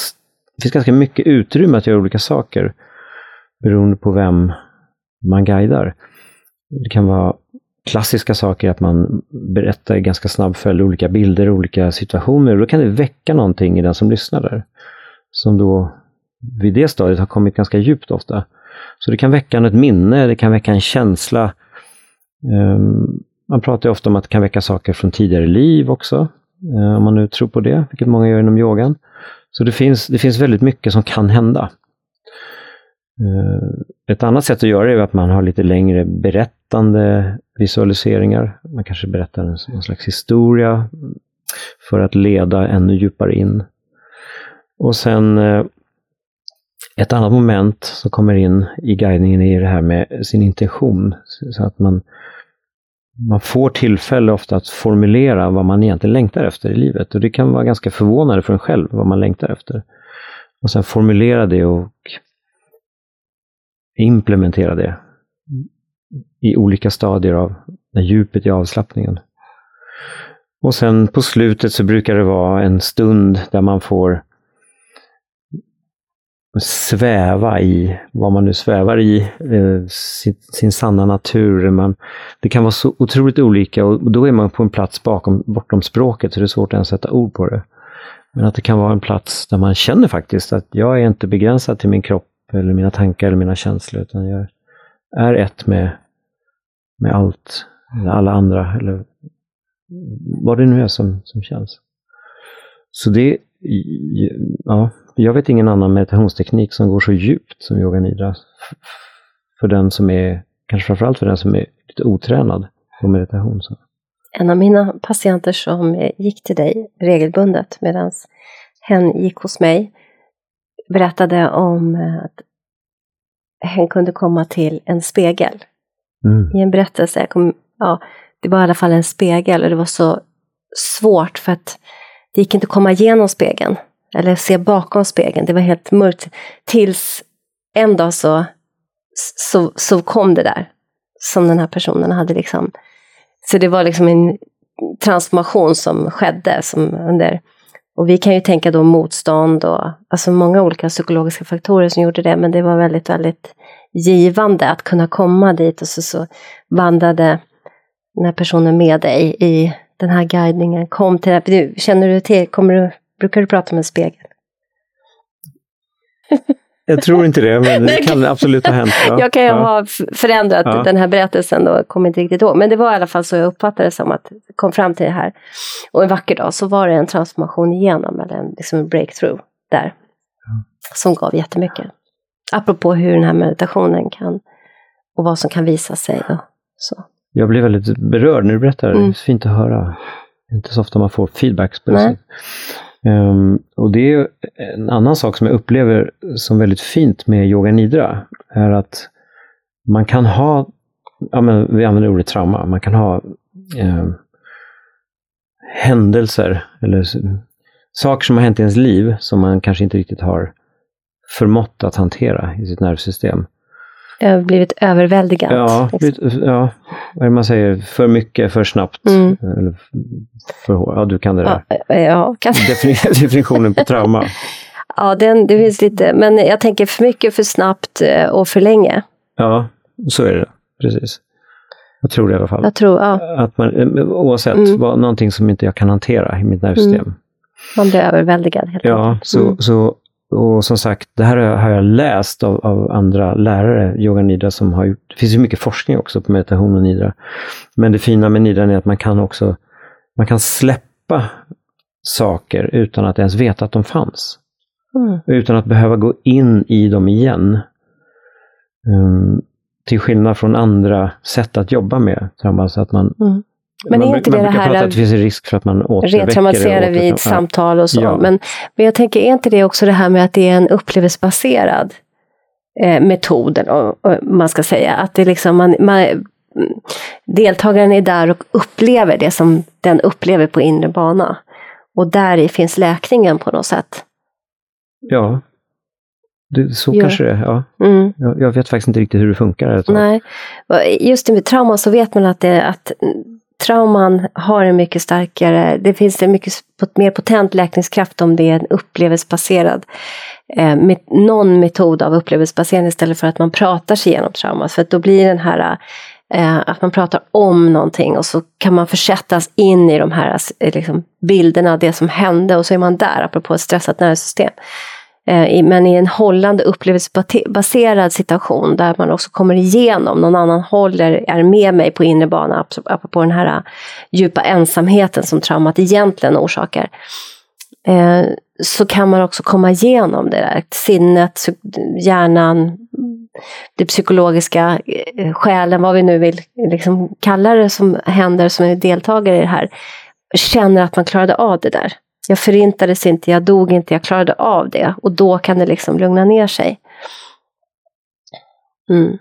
det finns ganska mycket utrymme att göra olika saker beroende på vem man guidar. Det kan vara klassiska saker, att man berättar i ganska snabb följd olika bilder, olika situationer. Och då kan det väcka någonting i den som lyssnar där. Som då vid det stadiet har kommit ganska djupt ofta. Så det kan väcka ett minne, det kan väcka en känsla. Um, man pratar ofta om att det kan väcka saker från tidigare liv också, eh, om man nu tror på det, vilket många gör inom yogan. Så det finns, det finns väldigt mycket som kan hända. Eh, ett annat sätt att göra det är att man har lite längre berättande visualiseringar. Man kanske berättar en, slags historia för att leda ännu djupare in. Och sen eh, ett annat moment som kommer in i guidningen är det här med sin intention. Så att man, man får tillfälle ofta att formulera vad man egentligen längtar efter i livet. Och det kan vara ganska förvånande för en själv vad man längtar efter. Och sen formulera det och implementera det i olika stadier av när djupet i avslappningen. Och sen på slutet så brukar det vara en stund där man får sväva i vad man nu svävar i, eh, sin, sin, sanna natur. Man, det kan vara så otroligt olika och då är man på en plats bakom, bortom språket så det är svårt att ens sätta ord på det. Men att det kan vara en plats där man känner faktiskt att jag är inte begränsad till min kropp eller mina tankar eller mina känslor utan jag är ett med, med allt, eller alla andra eller vad det nu är som, som känns. Så det, ja, jag vet ingen annan meditationsteknik som går så djupt som yoga nidra. För den som är, kanske framförallt för den som är lite otränad på meditation. Så. En av mina patienter som gick till dig regelbundet medan hen gick hos mig berättade om att hen kunde komma till en spegel. Mm. I en berättelse, kom, ja, det var i alla fall en spegel och det var så svårt för att det gick inte att komma igenom spegeln eller se bakom spegeln. Det var helt mörkt. Tills en dag så, så, så kom det där. Som den här personen hade liksom. Så det var liksom en transformation som skedde. Som under, och vi kan ju tänka då motstånd och alltså många olika psykologiska faktorer som gjorde det. Men det var väldigt, väldigt givande att kunna komma dit. Och så, så vandrade den här personen med dig i den här guidningen. Kom till det. Känner du till, kommer du Brukar du prata med en spegel? Jag tror inte det, men det kan absolut ha hänt. Ja. Jag kan ju ja. ha förändrat ja. den här berättelsen och kommer inte riktigt ihåg. Men det var i alla fall så jag uppfattade det som att jag kom fram till det här. Och en vacker dag så var det en transformation igenom, eller en, liksom en breakthrough där. Som gav jättemycket. Apropå hur den här meditationen kan, och vad som kan visa sig. Och så. Jag blev väldigt berörd när du berättade, mm. det är fint att höra. Det är inte så ofta man får feedbacks på det. Um, och det är en annan sak som jag upplever som väldigt fint med yoga nidra, är att man kan ha, ja men vi använder ordet trauma, man kan ha um, händelser eller saker som har hänt i ens liv som man kanske inte riktigt har förmått att hantera i sitt nervsystem blivit överväldigad. Ja, liksom. ja, vad är det man säger, för mycket, för snabbt. Mm. Eller för, ja, du kan det där. Ja, ja kan. Definitionen på trauma. ja, den, det finns lite, men jag tänker för mycket, för snabbt eh, och för länge. Ja, så är det. Precis. Jag tror det i alla fall. Jag tror, ja. Att man, eh, oavsett, mm. vad, någonting som inte jag kan hantera i mitt nervsystem. Mm. Man blir överväldigad helt Ja, så, mm. så och som sagt, det här har jag läst av, av andra lärare, yoga nidra, som har gjort, det finns ju mycket forskning också på meditation och nidra. Men det fina med nidra är att man kan också, man kan släppa saker utan att ens veta att de fanns. Mm. Utan att behöva gå in i dem igen. Um, till skillnad från andra sätt att jobba med trauma, så att man mm. Men är inte det det här... att det finns en risk för att man Retraumatiserar vid ja. samtal och så. Ja. Men, men jag tänker, är inte det också det här med att det är en upplevelsebaserad eh, metod, och, och, man ska säga. Att det liksom, man, man, deltagaren är där och upplever det som den upplever på inre bana. Och där finns läkningen på något sätt. Ja, Det, så Ja. kanske det är. Ja. Mm. Jag, jag vet faktiskt inte riktigt hur det funkar. Alltså. Nej, just med trauman så vet man att, det, att trauman har en mycket starkare, det finns en mycket mer potent läkningskraft om det är en upplevelsebaserad, eh, med, någon metod av upplevelsebaserad istället för att man pratar sig igenom traumat. För att då blir den här eh, att man pratar om någonting och så kan man försättas in i de här eh, liksom, bilderna, det som hände och så är man där, apropå ett stressat nervsystem. Eh, men i en hållande upplevelsebaserad situation där man också kommer igenom, någon annan håller, är med mig på inre bana, apropå den här eh, djupa ensamheten som traumat egentligen orsakar. Eh, så kan man också komma igenom det där. Sinnet, hjärnan, det psykologiska, själen, vad vi nu vill liksom kalla det som händer som är deltagare i det här, känner att man klarade av det där. Jag förintades inte, jag dog inte, jag klarade av det. Och då kan det liksom lugna ner sig. Mm.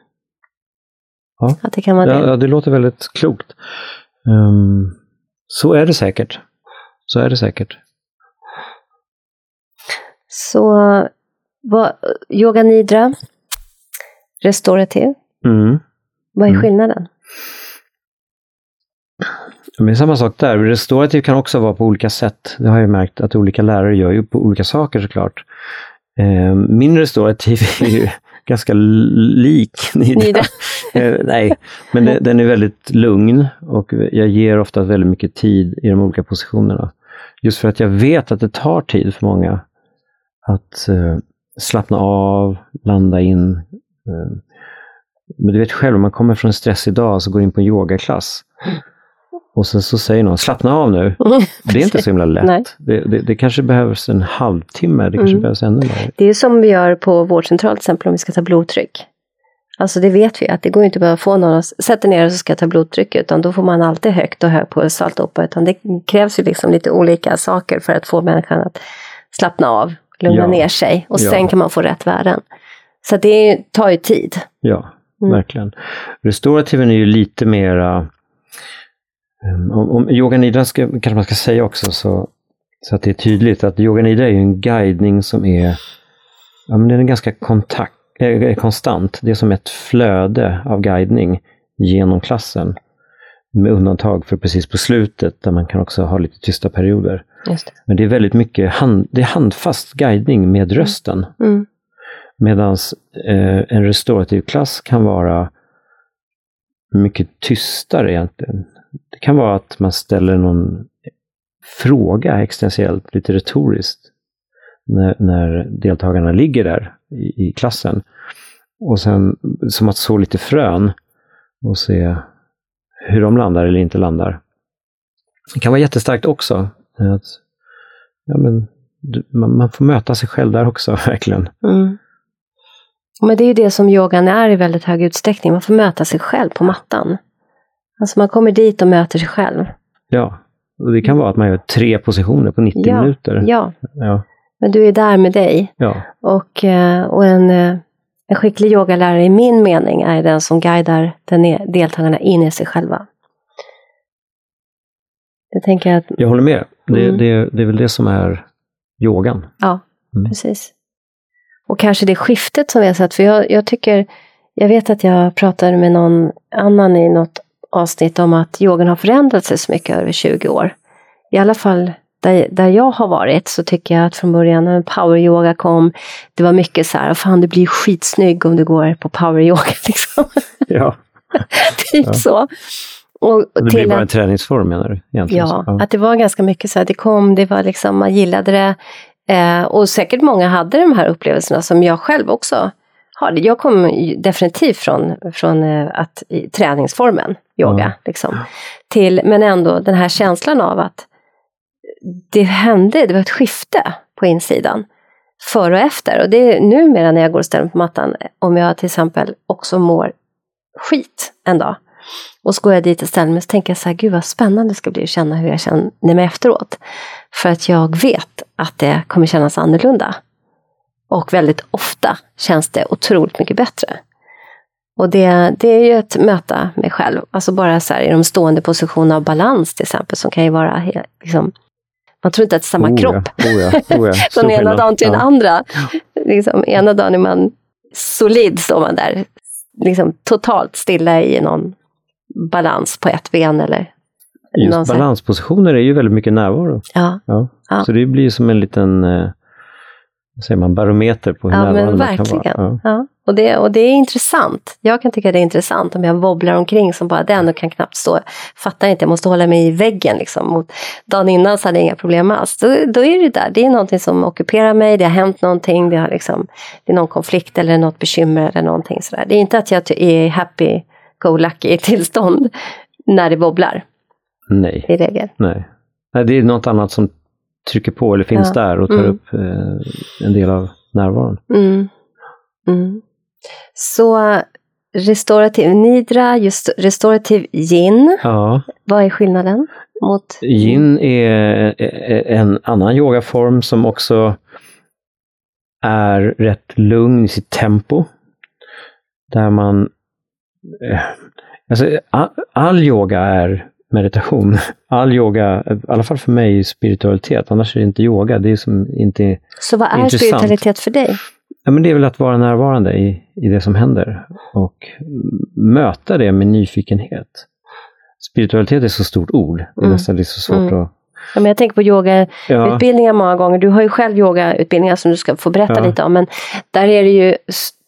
Ja. Att det kan vara det. ja, det låter väldigt klokt. Ehm, så är det säkert. Så är det säkert. Så vad, yoga nidra, restaurativ, Mm. vad är Mm. skillnaden? Men det är samma sak där. Restaurativ kan också vara på olika sätt. Det har jag märkt att olika lärare gör ju på olika saker såklart. Eh, min restaurativ är ju ganska lik Nida. Eh, nej, men det, den är väldigt lugn och jag ger ofta väldigt mycket tid i de olika positionerna. Just för att jag vet att det tar tid för många att eh, slappna av, landa in. Eh, men du vet själv, om man kommer från en stressig dag så går in på en yogaklass och sen så säger någon slappna av nu. Det är inte så himla lätt. Det, det, det kanske behövs en halvtimme, det kanske Mm. behövs ännu mer. Det är som vi gör på vårdcentral till exempel om vi ska ta blodtryck. Alltså det vet vi att det går inte bara att få någon att sätta ner och så ska jag ta blodtryck utan då får man alltid högt och hög puls och alltihopa. Utan det krävs ju liksom lite olika saker för att få människan att slappna av, lugna Ja. ner sig och Ja. sen kan man få rätt värden. Så det tar ju tid. Ja, Mm. verkligen. Restaurativen är ju lite mera... um, Om, om yoga nidra ska, kanske man ska säga också så, så att det är tydligt att yoga nidra är en guidning som är, ja, men den är ganska kontakt, eh, konstant. Det är som ett flöde av guidning genom klassen. Med undantag för precis på slutet där man kan också ha lite tysta perioder. Just Men det är väldigt mycket hand, det är handfast guidning med rösten. det. Mm. Medan eh, en restaurativ klass kan vara mycket tystare egentligen. Det kan vara att man ställer någon fråga existentiellt, lite retoriskt, när, när deltagarna ligger där i, i klassen. Och sen som att så lite frön och se hur de landar eller inte landar. Det kan vara jättestarkt också. Att, ja, men, du- man, man får möta sig själv där också, verkligen. Mm. Men det är ju det som yogan är i väldigt hög utsträckning. Man får möta sig själv på mattan. Alltså man kommer dit och möter sig själv. Ja, och det kan vara att man gör tre positioner på 90 Ja, minuter. Ja, Ja, men du är där med dig. ja, Och, eh, och en, eh, en skicklig yogalärare i min mening är den som guidar den e- deltagarna in i sig själva. Jag tänker att, jag håller med. Det, Mm. det, det är väl det som är yogan. ja, Mm. precis. Och kanske det skiftet som vi har sett, för jag, jag tycker, jag vet att jag pratade med någon annan i något avsnitt om att yogan har förändrat sig så mycket över 20 år. I alla fall där, där jag har varit så tycker jag att från början när power yoga kom, det var mycket så här, fan du blir skitsnygg om du går på power yoga liksom. Ja, typ Ja. så. Och det blir bara att- en träningsform menar du? Egentligen. Ja, Så, att det var ganska mycket så här, det kom, det var liksom, man gillade det. Eh, och säkert många hade de här upplevelserna som jag själv också har. Jag kom definitivt från, från eh, att, i träningsformen yoga. Ja. Liksom, till, men ändå den här känslan av att det hände, det var ett skifte på insidan. Före och efter. Och det är numera när jag går och ställer mig på mattan, om jag till exempel också mår skit en dag. Och så går jag dit och ställer mig och tänker jag så här, gud vad spännande det ska bli att känna hur jag känner mig efteråt. För att jag vet att det kommer kännas annorlunda. Och väldigt ofta känns det otroligt mycket bättre. Och det, det är ju att möta mig själv, alltså bara så här i de stående positionerna av balans till exempel, som kan ju vara liksom, Man tror inte att det är samma Oh ja, kropp. oh ja, oh ja. Stor Från ena dagen till den andra. Liksom, ena dagen är man solid, står man där. Liksom totalt stilla i någon balans på ett ben eller Just balanspositioner är ju väldigt mycket närvaro. Ja, Ja. Så det blir som en liten eh, säger man, barometer på hur ja närvarande man kan vara. Ja. Ja. Och, det, och det är intressant. Jag kan tycka det är intressant om jag wobblar omkring som bara den och kan knappt stå. Fattar inte, jag måste hålla mig i väggen. Liksom. Mot, dagen innan så hade jag inga problem alls. Då, då är det där, det är någonting som ockuperar mig, det har hänt någonting, det, har liksom, det är någon konflikt eller något bekymmer eller någonting sådär. Det är inte att jag är happy go lucky tillstånd när det wobblar Nej, i regel. nej. nej. Det är något annat som trycker på eller finns Ja. där och tar Mm. upp eh, en del av närvaron. Mm. Mm. Så restaurativ nidra, just restaurativ yin, Ja, vad är skillnaden mot yin är eh, en annan yogaform som också är rätt lugn i sitt tempo. Där man... eh, Alltså, all, all yoga är meditation. All yoga, i alla fall för mig, är spiritualitet. Annars är det inte yoga. Det är som inte... Så vad är Intressant. spiritualitet för dig? Ja, men det är väl att vara närvarande i, i det som händer och möta det med nyfikenhet. Spiritualitet är så stort ord. Det är Mm. nästan lite så svårt Mm. att... Ja, men jag tänker på yogautbildningar Ja, många gånger. Du har ju själv yogautbildningar som du ska få berätta Ja. lite om. Men där är det ju,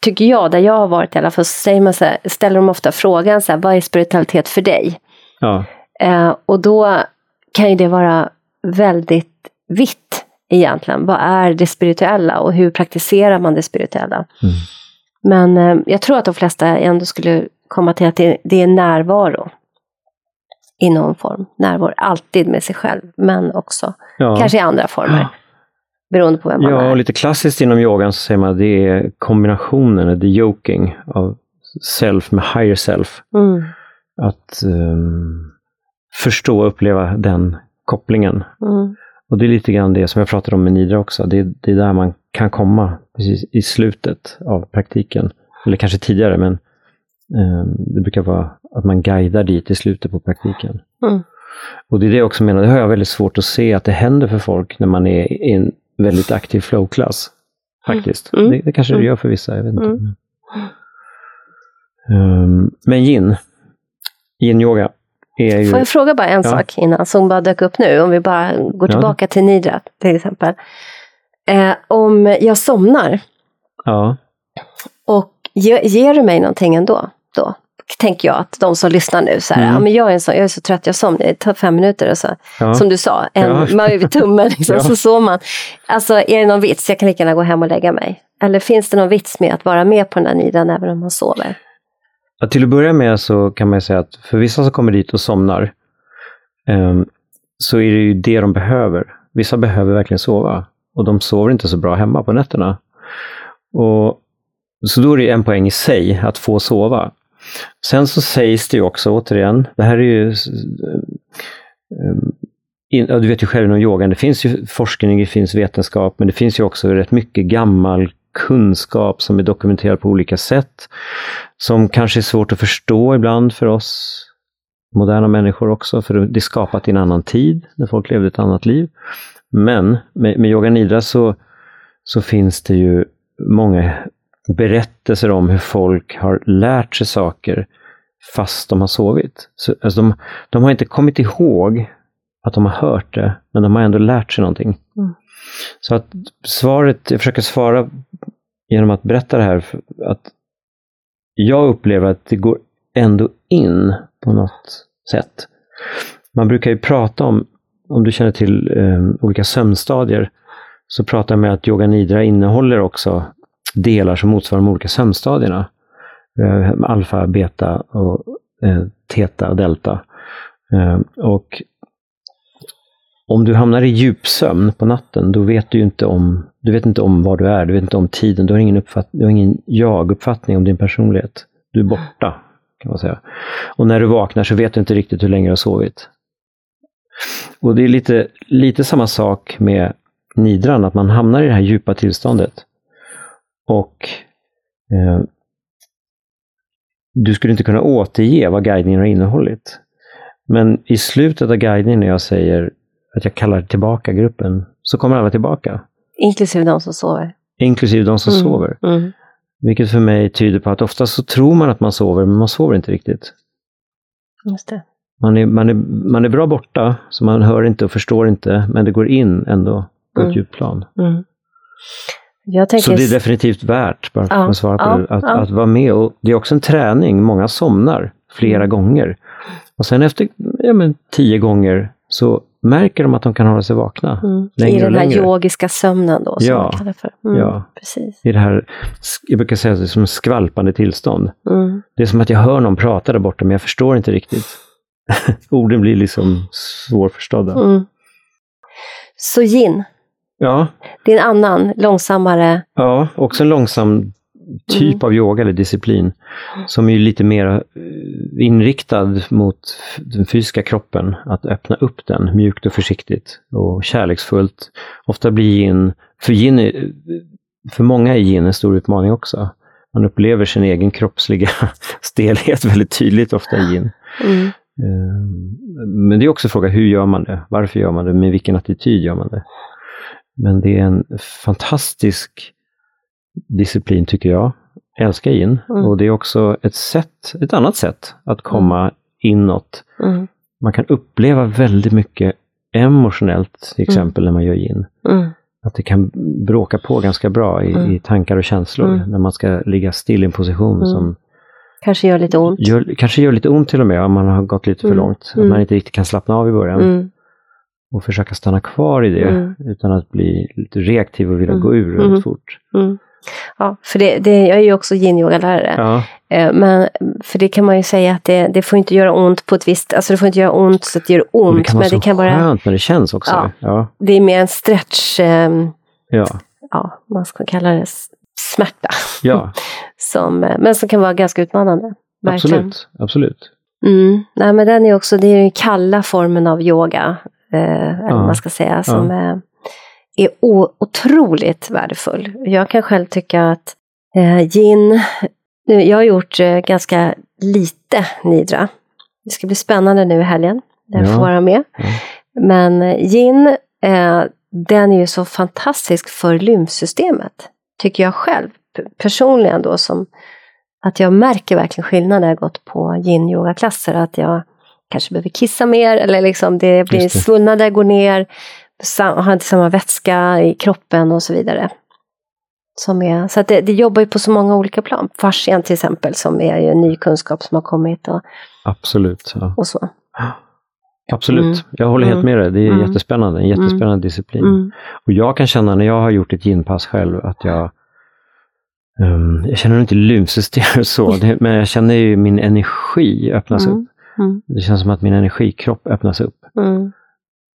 tycker jag, där jag har varit i alla fall, så säger man så här, ställer de ofta frågan så här, vad är spiritualitet för dig? ja, Eh, och då kan ju det vara väldigt vitt egentligen. Vad är det spirituella och hur praktiserar man det spirituella? Mm. Men eh, jag tror att de flesta ändå skulle komma till att det, det är närvaro. I någon form. Närvaro, alltid med sig själv, men också ja. kanske i andra former. Beroende på vem man Ja, och är. lite klassiskt inom yogan så säger man att det är kombinationen, the yoking av self med higher self. Mm, Att ehm, förstå och uppleva den kopplingen. mm, Och det är lite grann det som jag pratade om med Nidra också. Det, det är där man kan komma precis i slutet av praktiken. Eller kanske tidigare, men ehm, det brukar vara att man guidar dit i slutet på praktiken. Mm. Och det är det jag också menar, det har jag väldigt svårt att se att det händer för folk när man är i en väldigt aktiv flowklass. Faktiskt. Mm. Det, det kanske det Mm. gör för vissa, jag vet inte. Mm. Ehm, men yin, yin-yoga, är ju... Får jag fråga bara en Ja. sak innan som bara dök upp nu? Om vi bara går Ja. tillbaka till Nidra till exempel. Eh, om jag somnar Ja, och ge, ger du mig någonting ändå? Då tänker jag att de som lyssnar nu, så här, Mm. ja, men jag, är så, jag är så trött, jag somnar, det tar fem minuter och så. ja. Som du sa, en, Ja. man över tummen liksom, Ja. så sover man. Alltså är det någon vits? Jag kan lika gärna gå hem och lägga mig. Eller finns det någon vits med att vara med på den där nidran även om man sover? Att till att börja med så kan man säga att för vissa som kommer dit och somnar ehm, så är det ju det de behöver. Vissa behöver verkligen sova och de sover inte så bra hemma på nätterna. Och, så då är det en poäng i sig att få sova. Sen så sägs det ju också, återigen, det här är ju ehm, in, du vet ju själv inom yogan, det finns ju forskning, det finns vetenskap, men det finns ju också rätt mycket gammal kunskap som är dokumenterad på olika sätt. Som kanske är svårt att förstå ibland för oss moderna människor också, för det är skapat i en annan tid, när folk levde ett annat liv. Men med, med yoga nidra så, så finns det ju många berättelser om hur folk har lärt sig saker fast de har sovit. Så, alltså de, de har inte kommit ihåg att de har hört det, men de har ändå lärt sig någonting. Mm. Så att svaret, jag försöker svara genom att berätta det här, att jag upplever att det går ändå in på något sätt. Man brukar ju prata om, om du känner till eh, olika sömnstadier, så pratar man med att yoga nidra innehåller också delar som motsvarar de olika sömnstadierna. Eh, alfa, beta och eh, teta och delta. Eh, och om du hamnar i djupsömn på natten, då vet du ju inte om, du vet inte om var du är, du vet inte om tiden, du har ingen, uppfatt, du har ingen jag-uppfattning om din personlighet. Du är borta, kan man säga. Och när du vaknar så vet du inte riktigt hur länge du har sovit. Och det är lite, lite samma sak med nidran, att man hamnar i det här djupa tillståndet. Och eh, du skulle inte kunna återge vad guidningen har innehållit. Men i slutet av guidningen när jag säger att jag kallar tillbaka gruppen, så kommer alla tillbaka. Inklusive de som sover. Inklusive de som Mm. sover. Mm. Vilket för mig tyder på att ofta så tror man att man sover, men man sover inte riktigt. Just det. Man är, man, är, man är bra borta, så man hör inte och förstår inte, men det går in ändå på Mm. ett djupt plan. Mm. Jag tänker... Så det är definitivt värt, bara för Ja, att svara på ja, det, att, ja. att vara med. Och det är också en träning, många somnar flera Mm. gånger. Och sen efter ja, men, tio gånger så märker de att de kan hålla sig vakna. Mm. I längre och den här längre. yogiska sömnen då, som Ja, man kallar för. Mm. ja. Precis. I det här, jag brukar säga att det är som skvalpande tillstånd. Mm. Det är som att jag hör någon prata där borta, men jag förstår inte riktigt. Orden blir liksom svårförstådda. Mm. Så yin, Ja, det är en annan, långsammare... ja, också en långsam typ Mm. av yoga eller disciplin som är lite mer eh, inriktad mot den fysiska kroppen. Att öppna upp den mjukt och försiktigt och kärleksfullt. Ofta blir yin, för yin för många är yin en stor utmaning också. Man upplever sin egen kroppsliga stelhet väldigt tydligt ofta i yin. Mm. Eh, Men det är också en fråga, hur gör man det? Varför gör man det? Med vilken attityd gör man det? Men det är en fantastisk disciplin tycker jag. Älskar in. Mm. Och det är också ett sätt, ett annat sätt att komma inåt. Mm. Man kan uppleva väldigt mycket emotionellt, till exempel när man gör in. Mm. Att det kan bråka på ganska bra i, Mm. i tankar och känslor Mm. när man ska ligga still i en position Mm. som Kanske gör lite ont. gör, kanske gör lite ont till och med om man har gått lite för Mm. långt. Mm. Att man inte riktigt kan slappna av i början. Mm. och försöka stanna kvar i det Mm. utan att bli lite reaktiv och vilja Mm. gå ur väldigt Mm. fort. Mm. Ja, för det, det, jag är ju också yin-yoga-lärare. Ja, Eh, Men för det kan man ju säga att det, det får inte göra ont på ett visst, alltså det får inte göra ont så att det gör ont. det kan vara men så det kan skönt när det känns också. Ja. Ja, det är mer en stretch, eh, ja, ja, man ska kalla det smärta. ja Som, eh, men som kan vara ganska utmanande. Verkligen. absolut. absolut. Mm. Nej, men den är också, det är den kalla formen av yoga, eh, eller Ja. vad man ska säga, som eh, är otroligt värdefull. Jag kan själv tycka att eh, yin, nu, jag har gjort eh, ganska lite nidra. Det ska bli spännande nu i helgen, där jag Ja. får vara med. Ja. Men eh, yin, eh, den är ju så fantastisk för lymfsystemet, tycker jag själv personligen då som att jag märker verkligen skillnad när jag gått på yin-yoga-klasser. Att jag kanske behöver kissa mer eller liksom det blir svullnader går ner, har inte samma vätska i kroppen och så vidare. Som är, så det, det jobbar ju på så många olika plan. Fascian till exempel som är ju en ny kunskap som har kommit och, Absolut. Ja. och så. Absolut. Mm. Jag håller helt med dig. Det är Mm. jättespännande. En jättespännande disciplin. Mm. Och jag kan känna när jag har gjort ett ginpass själv att jag ehm, jag känner inte lymfsystemet så, det, men jag känner ju min energi öppnas Mm. upp. Mm. Det känns som att min energikropp öppnas upp. Mm.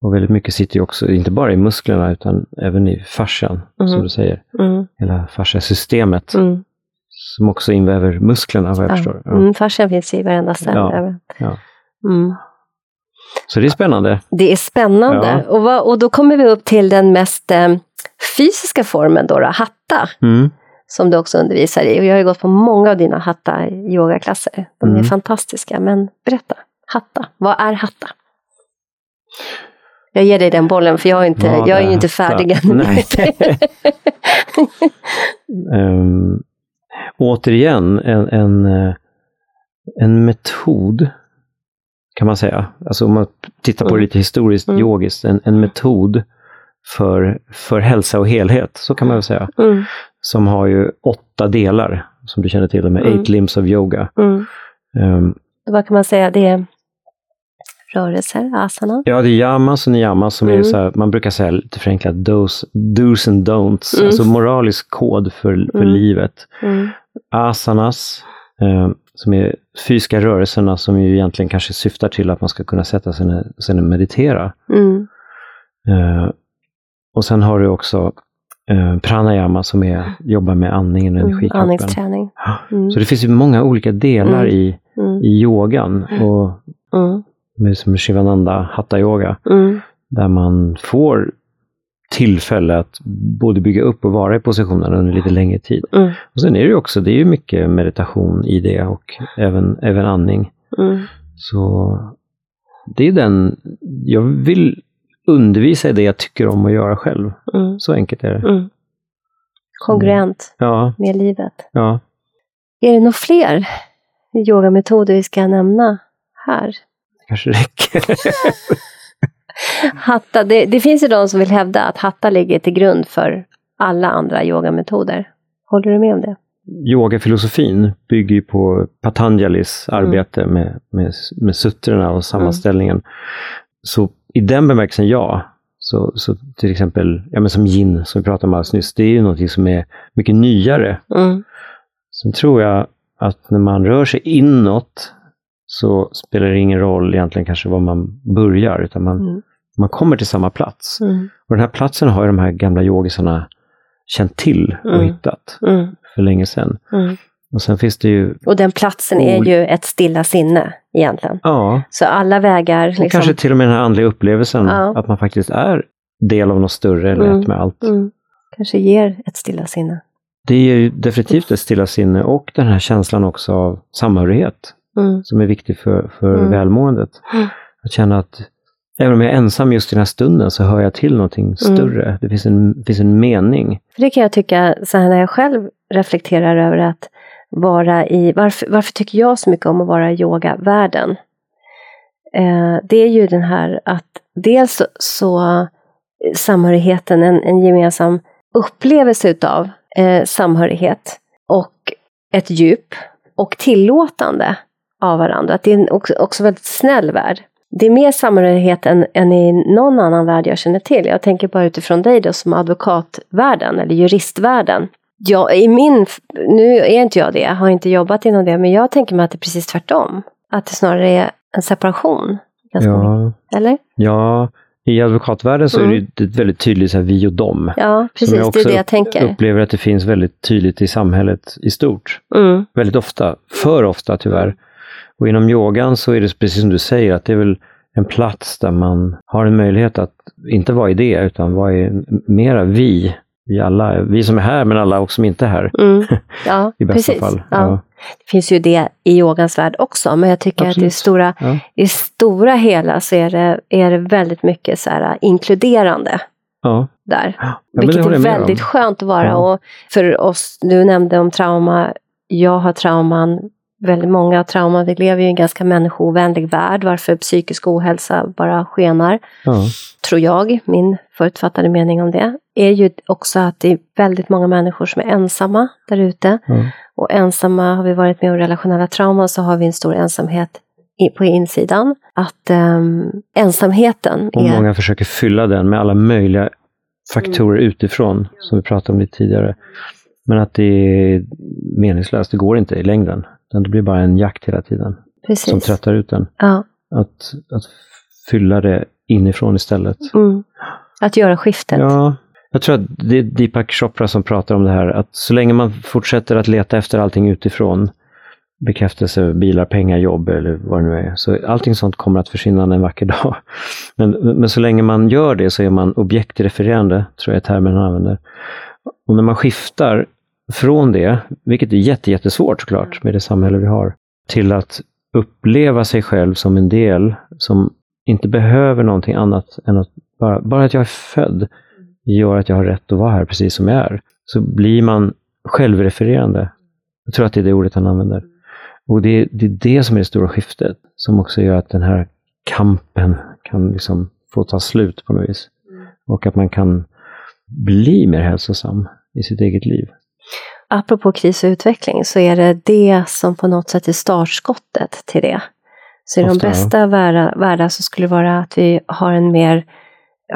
Och väldigt mycket sitter ju också, inte bara i musklerna, utan även i fascian, Mm. som du säger. Mm. Hela fasciasystemet, Mm. som också inväver musklerna, vad jag förstår. Ja. Ja. Mm, fascian finns i varenda ställe. Ja. Ja. Mm. Så det är spännande. Det är spännande. Ja. Och, vad, och då kommer vi upp till den mest eh, fysiska formen då, då, hatta, Mm. som du också undervisar i. Och jag har ju gått på många av dina hatta yogaklasser. De är Mm. fantastiska, men berätta, hatta, vad är hatta? Jag ger dig den bollen för jag är, inte, jag är ju inte färdig än. Ehm, återigen, en, en, eh, en metod, kan man säga. Alltså om man tittar på det Mm. lite historiskt, Mm. yogiskt, en, en metod för, för hälsa och helhet, så kan man väl säga. mm, Som har ju åtta delar, som du känner till, med Mm. eight limbs of yoga. mm. Ehm, Vad kan man säga? Det är rörelser, asana. Ja, det är yamas och niyamas som är Mm. så här, man brukar säga lite förenklat dos, do's and don'ts, Mm. alltså moralisk kod för, för Mm. livet. Mm, Asanas, eh, som är fysiska rörelserna som ju egentligen kanske syftar till att man ska kunna sätta sig ner sig och meditera. mm, Eh, och sen har du också eh, pranayama som är, jobbar med andningen och mm. energikroppen. Andningsträning. Så det finns ju många olika delar i, i yogan, och som Shivananda Hatha Yoga. mm, där man får tillfälle att både bygga upp och vara i positionen under lite längre tid. mm, Och sen är det ju också, det är ju mycket meditation i det och även, även andning. mm. Så det är den, jag vill undervisa i det jag tycker om att göra själv. Mm. Så enkelt är det. Mm. Kongruent Ja, med livet. ja. Är det några fler yogametoder vi ska nämna här? Det kanske räcker. Hatta, det, det finns ju de som vill hävda att hatta ligger till grund för alla andra yogametoder. Håller du med om det? Yogafilosofin bygger ju på Patanjalis Mm. arbete med, med, med sutrorna och sammanställningen. Så i den bemärkelsen, ja. Så, så till exempel, ja, men som yin, som vi pratade om alldeles nyss, det är ju någonting som är mycket nyare. Mm. Sen tror jag att när man rör sig inåt så spelar det ingen roll egentligen kanske var man börjar, utan man, Mm. man kommer till samma plats. Mm. Och den här platsen har ju de här gamla yogisarna känt till och Mm. hittat Mm. för länge sedan. Mm. Och sen finns det ju, Och den platsen är ju ett stilla sinne egentligen. ja, Så alla vägar... och Liksom, kanske till och med den här andliga upplevelsen Ja. att man faktiskt är del av något större eller Mm. ett med allt. kanske ger ett stilla sinne. Det ger ju definitivt ett stilla sinne och den här känslan också av samhörighet Mm. som är viktig för, för Mm. välmåendet. Mm. Att känna att även om jag är ensam just i den här stunden så hör jag till Mm. någonting större. Det finns en, finns en mening. För det kan jag tycka, så här när jag själv reflekterar över att vara i, varför, varför tycker jag så mycket om att vara i yogavärlden? Eh, det är ju den här att dels så, så samhörigheten, en, en gemensam upplevelse utav eh, samhörighet och ett djup och tillåtande av varandra. Att det är en också, också väldigt snäll värld. Det är mer samhörighet än, än i någon annan värld jag känner till. Jag tänker bara utifrån dig då som advokatvärlden eller juristvärlden. Jag, i min, nu är inte jag det, jag har inte jobbat inom det, men jag tänker mig att det är precis tvärtom. Att det snarare är en separation. Ja, Eller? ja, i advokatvärlden så är det ett väldigt tydligt så här, vi och dem. Ja, precis. jag Det är också det jag tänker. upplever att det finns väldigt tydligt i samhället i stort. Mm, Väldigt ofta, för ofta tyvärr. Och inom yogan så är det precis som du säger, att det är väl en plats där man har en möjlighet att inte vara i det, utan vara i mera vi. Vi alla, vi som är här, men alla också som inte är här. mm. Ja, I bästa precis. fall. Ja. Ja. Det finns ju det i yogans värld också, men jag tycker att i Absolut. stora, Ja. i stora hela så är det, är det väldigt mycket så här inkluderande Ja. där. Ja, Vilket är om. väldigt skönt att vara. Och för oss, du nämnde om trauma, jag har trauman, väldigt många trauman. Vi lever ju i en ganska människoovänlig värld, varför psykisk ohälsa bara skenar. Ja. Tror jag, min förutfattade mening om det, är ju också att det är väldigt många människor som är ensamma där ute. Ja. Och ensamma, har vi varit med om relationella trauman så har vi en stor ensamhet på insidan. Att ehm, ensamheten Och är... många försöker fylla den med alla möjliga faktorer Mm. utifrån, som vi pratade om lite tidigare. Men att det är meningslöst, det går inte i längden. Det blir bara en jakt hela tiden, som Precis. tröttar ut den. Ja. Att, att fylla det inifrån istället. Mm. Att göra skiftet. Ja, jag tror att det är Deepak Chopra som pratar om det här, att så länge man fortsätter att leta efter allting utifrån, bekräftelse, bilar, pengar, jobb eller vad det nu är, så allting sånt kommer att försvinna en vacker dag. Men, men så länge man gör det så är man objektrefererande, tror jag är termen han använder. Och när man skiftar från det, vilket är jätte, jättesvårt såklart med det samhälle vi har, till att uppleva sig själv som en del som inte behöver någonting annat än att bara, bara att jag är född gör att jag har rätt att vara här precis som jag är. Så blir man självrefererande. Jag tror att det är det ordet han använder. Och det, är- det är det som är det stora skiftet, som också gör att den här kampen kan liksom få ta slut på något vis. Och att man kan bli mer hälsosam i sitt eget liv. Apropå kris och utveckling så är det det som på något sätt är startskottet till det. Så i de bästa världar, så skulle det vara att vi har en mer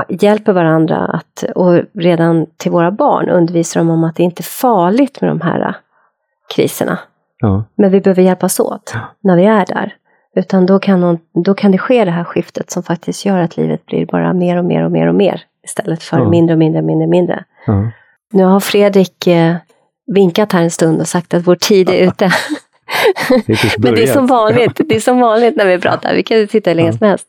hjälper varandra att, och redan till våra barn undervisar dem om att det inte är farligt med de här kriserna. Ja, Men vi behöver hjälpas åt Ja. när vi är där. Utan då kan, någon, då kan det ske det här skiftet som faktiskt gör att livet blir bara mer och mer och mer och mer. Istället för Ja. mindre och mindre, mindre, mindre. ja. Nu har Fredrik eh, vinkat här en stund och sagt att vår tid är ute. Det Men det är som vanligt, det är som vanligt när vi pratar, vi kan sitta hur länge som helst.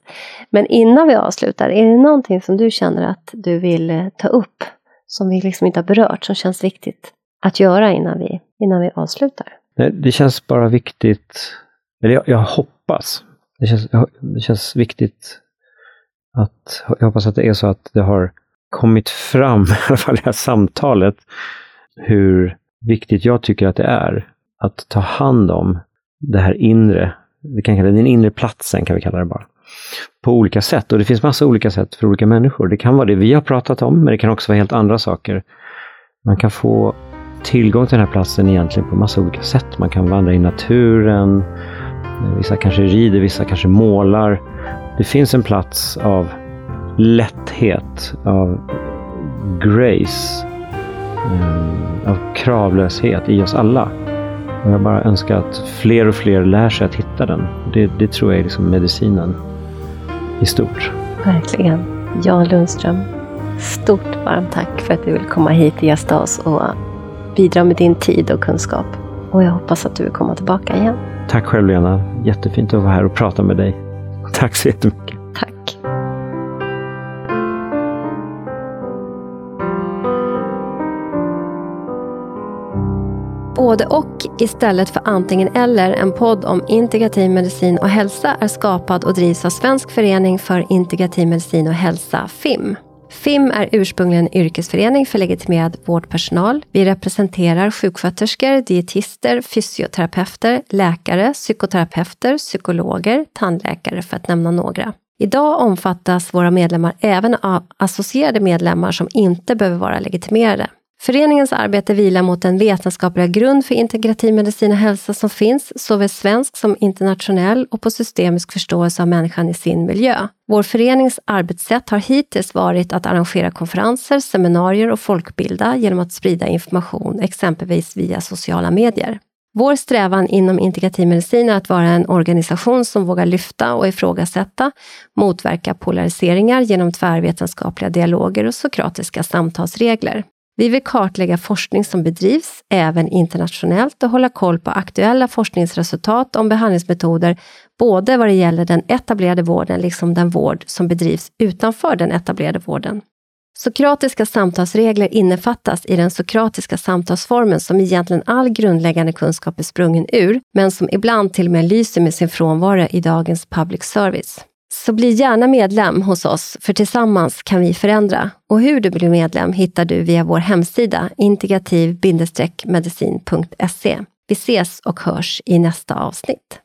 Men innan vi avslutar, är det någonting som du känner att du vill eh, ta upp, som vi liksom inte har berört, som känns viktigt att göra innan vi, innan vi avslutar? Nej, det känns bara viktigt, eller jag, jag hoppas, det känns, det känns viktigt att, jag hoppas att det är så att det har kommit fram, i alla fall i det här samtalet, hur viktigt jag tycker att det är att ta hand om det här inre, vi kan kalla det den inre platsen, kan vi kalla det bara, på olika sätt. Och det finns massa olika sätt för olika människor. Det kan vara det vi har pratat om, men det kan också vara helt andra saker. Man kan få tillgång till den här platsen egentligen på massa olika sätt. Man kan vandra i naturen, vissa kanske rider, vissa kanske målar. Det finns en plats av lätthet, av grace, av kravlöshet i oss alla. Och jag bara önskar att fler och fler lär sig att hitta den. Det, det tror jag är liksom medicinen i stort. Verkligen. Jan Lundström, stort varmt tack för att du vill komma hit och gästa oss och bidra med din tid och kunskap. Och jag hoppas att du vill komma tillbaka igen. Tack själv Lena. Jättefint att vara här och prata med dig. Tack så jättemycket. Både och istället för antingen eller en podd om integrativ medicin och hälsa är skapad och drivs av Svensk förening för integrativ medicin och hälsa, FIM. FIM är ursprungligen en yrkesförening för legitimerad vårdpersonal. Vi representerar sjuksköterskor, dietister, fysioterapeuter, läkare, psykoterapeuter, psykologer, tandläkare för att nämna några. Idag omfattas våra medlemmar även av associerade medlemmar som inte behöver vara legitimerade. Föreningens arbete vilar mot den vetenskapliga grund för integrativ medicin och hälsa som finns, såväl svensk som internationell och på systemisk förståelse av människan i sin miljö. Vår förenings arbetssätt har hittills varit att arrangera konferenser, seminarier och folkbilda genom att sprida information, exempelvis via sociala medier. Vår strävan inom integrativ medicin är att vara en organisation som vågar lyfta och ifrågasätta, motverka polariseringar genom tvärvetenskapliga dialoger och sokratiska samtalsregler. Vi vill kartlägga forskning som bedrivs, även internationellt, och hålla koll på aktuella forskningsresultat om behandlingsmetoder, både vad det gäller den etablerade vården liksom den vård som bedrivs utanför den etablerade vården. Sokratiska samtalsregler innefattas i den sokratiska samtalsformen som egentligen all grundläggande kunskap är sprungen ur, men som ibland till och med lyser med sin frånvaro i dagens public service. Så bli gärna medlem hos oss, för tillsammans kan vi förändra. Och hur du blir medlem hittar du via vår hemsida integrativ-medicin.se. Vi ses och hörs i nästa avsnitt.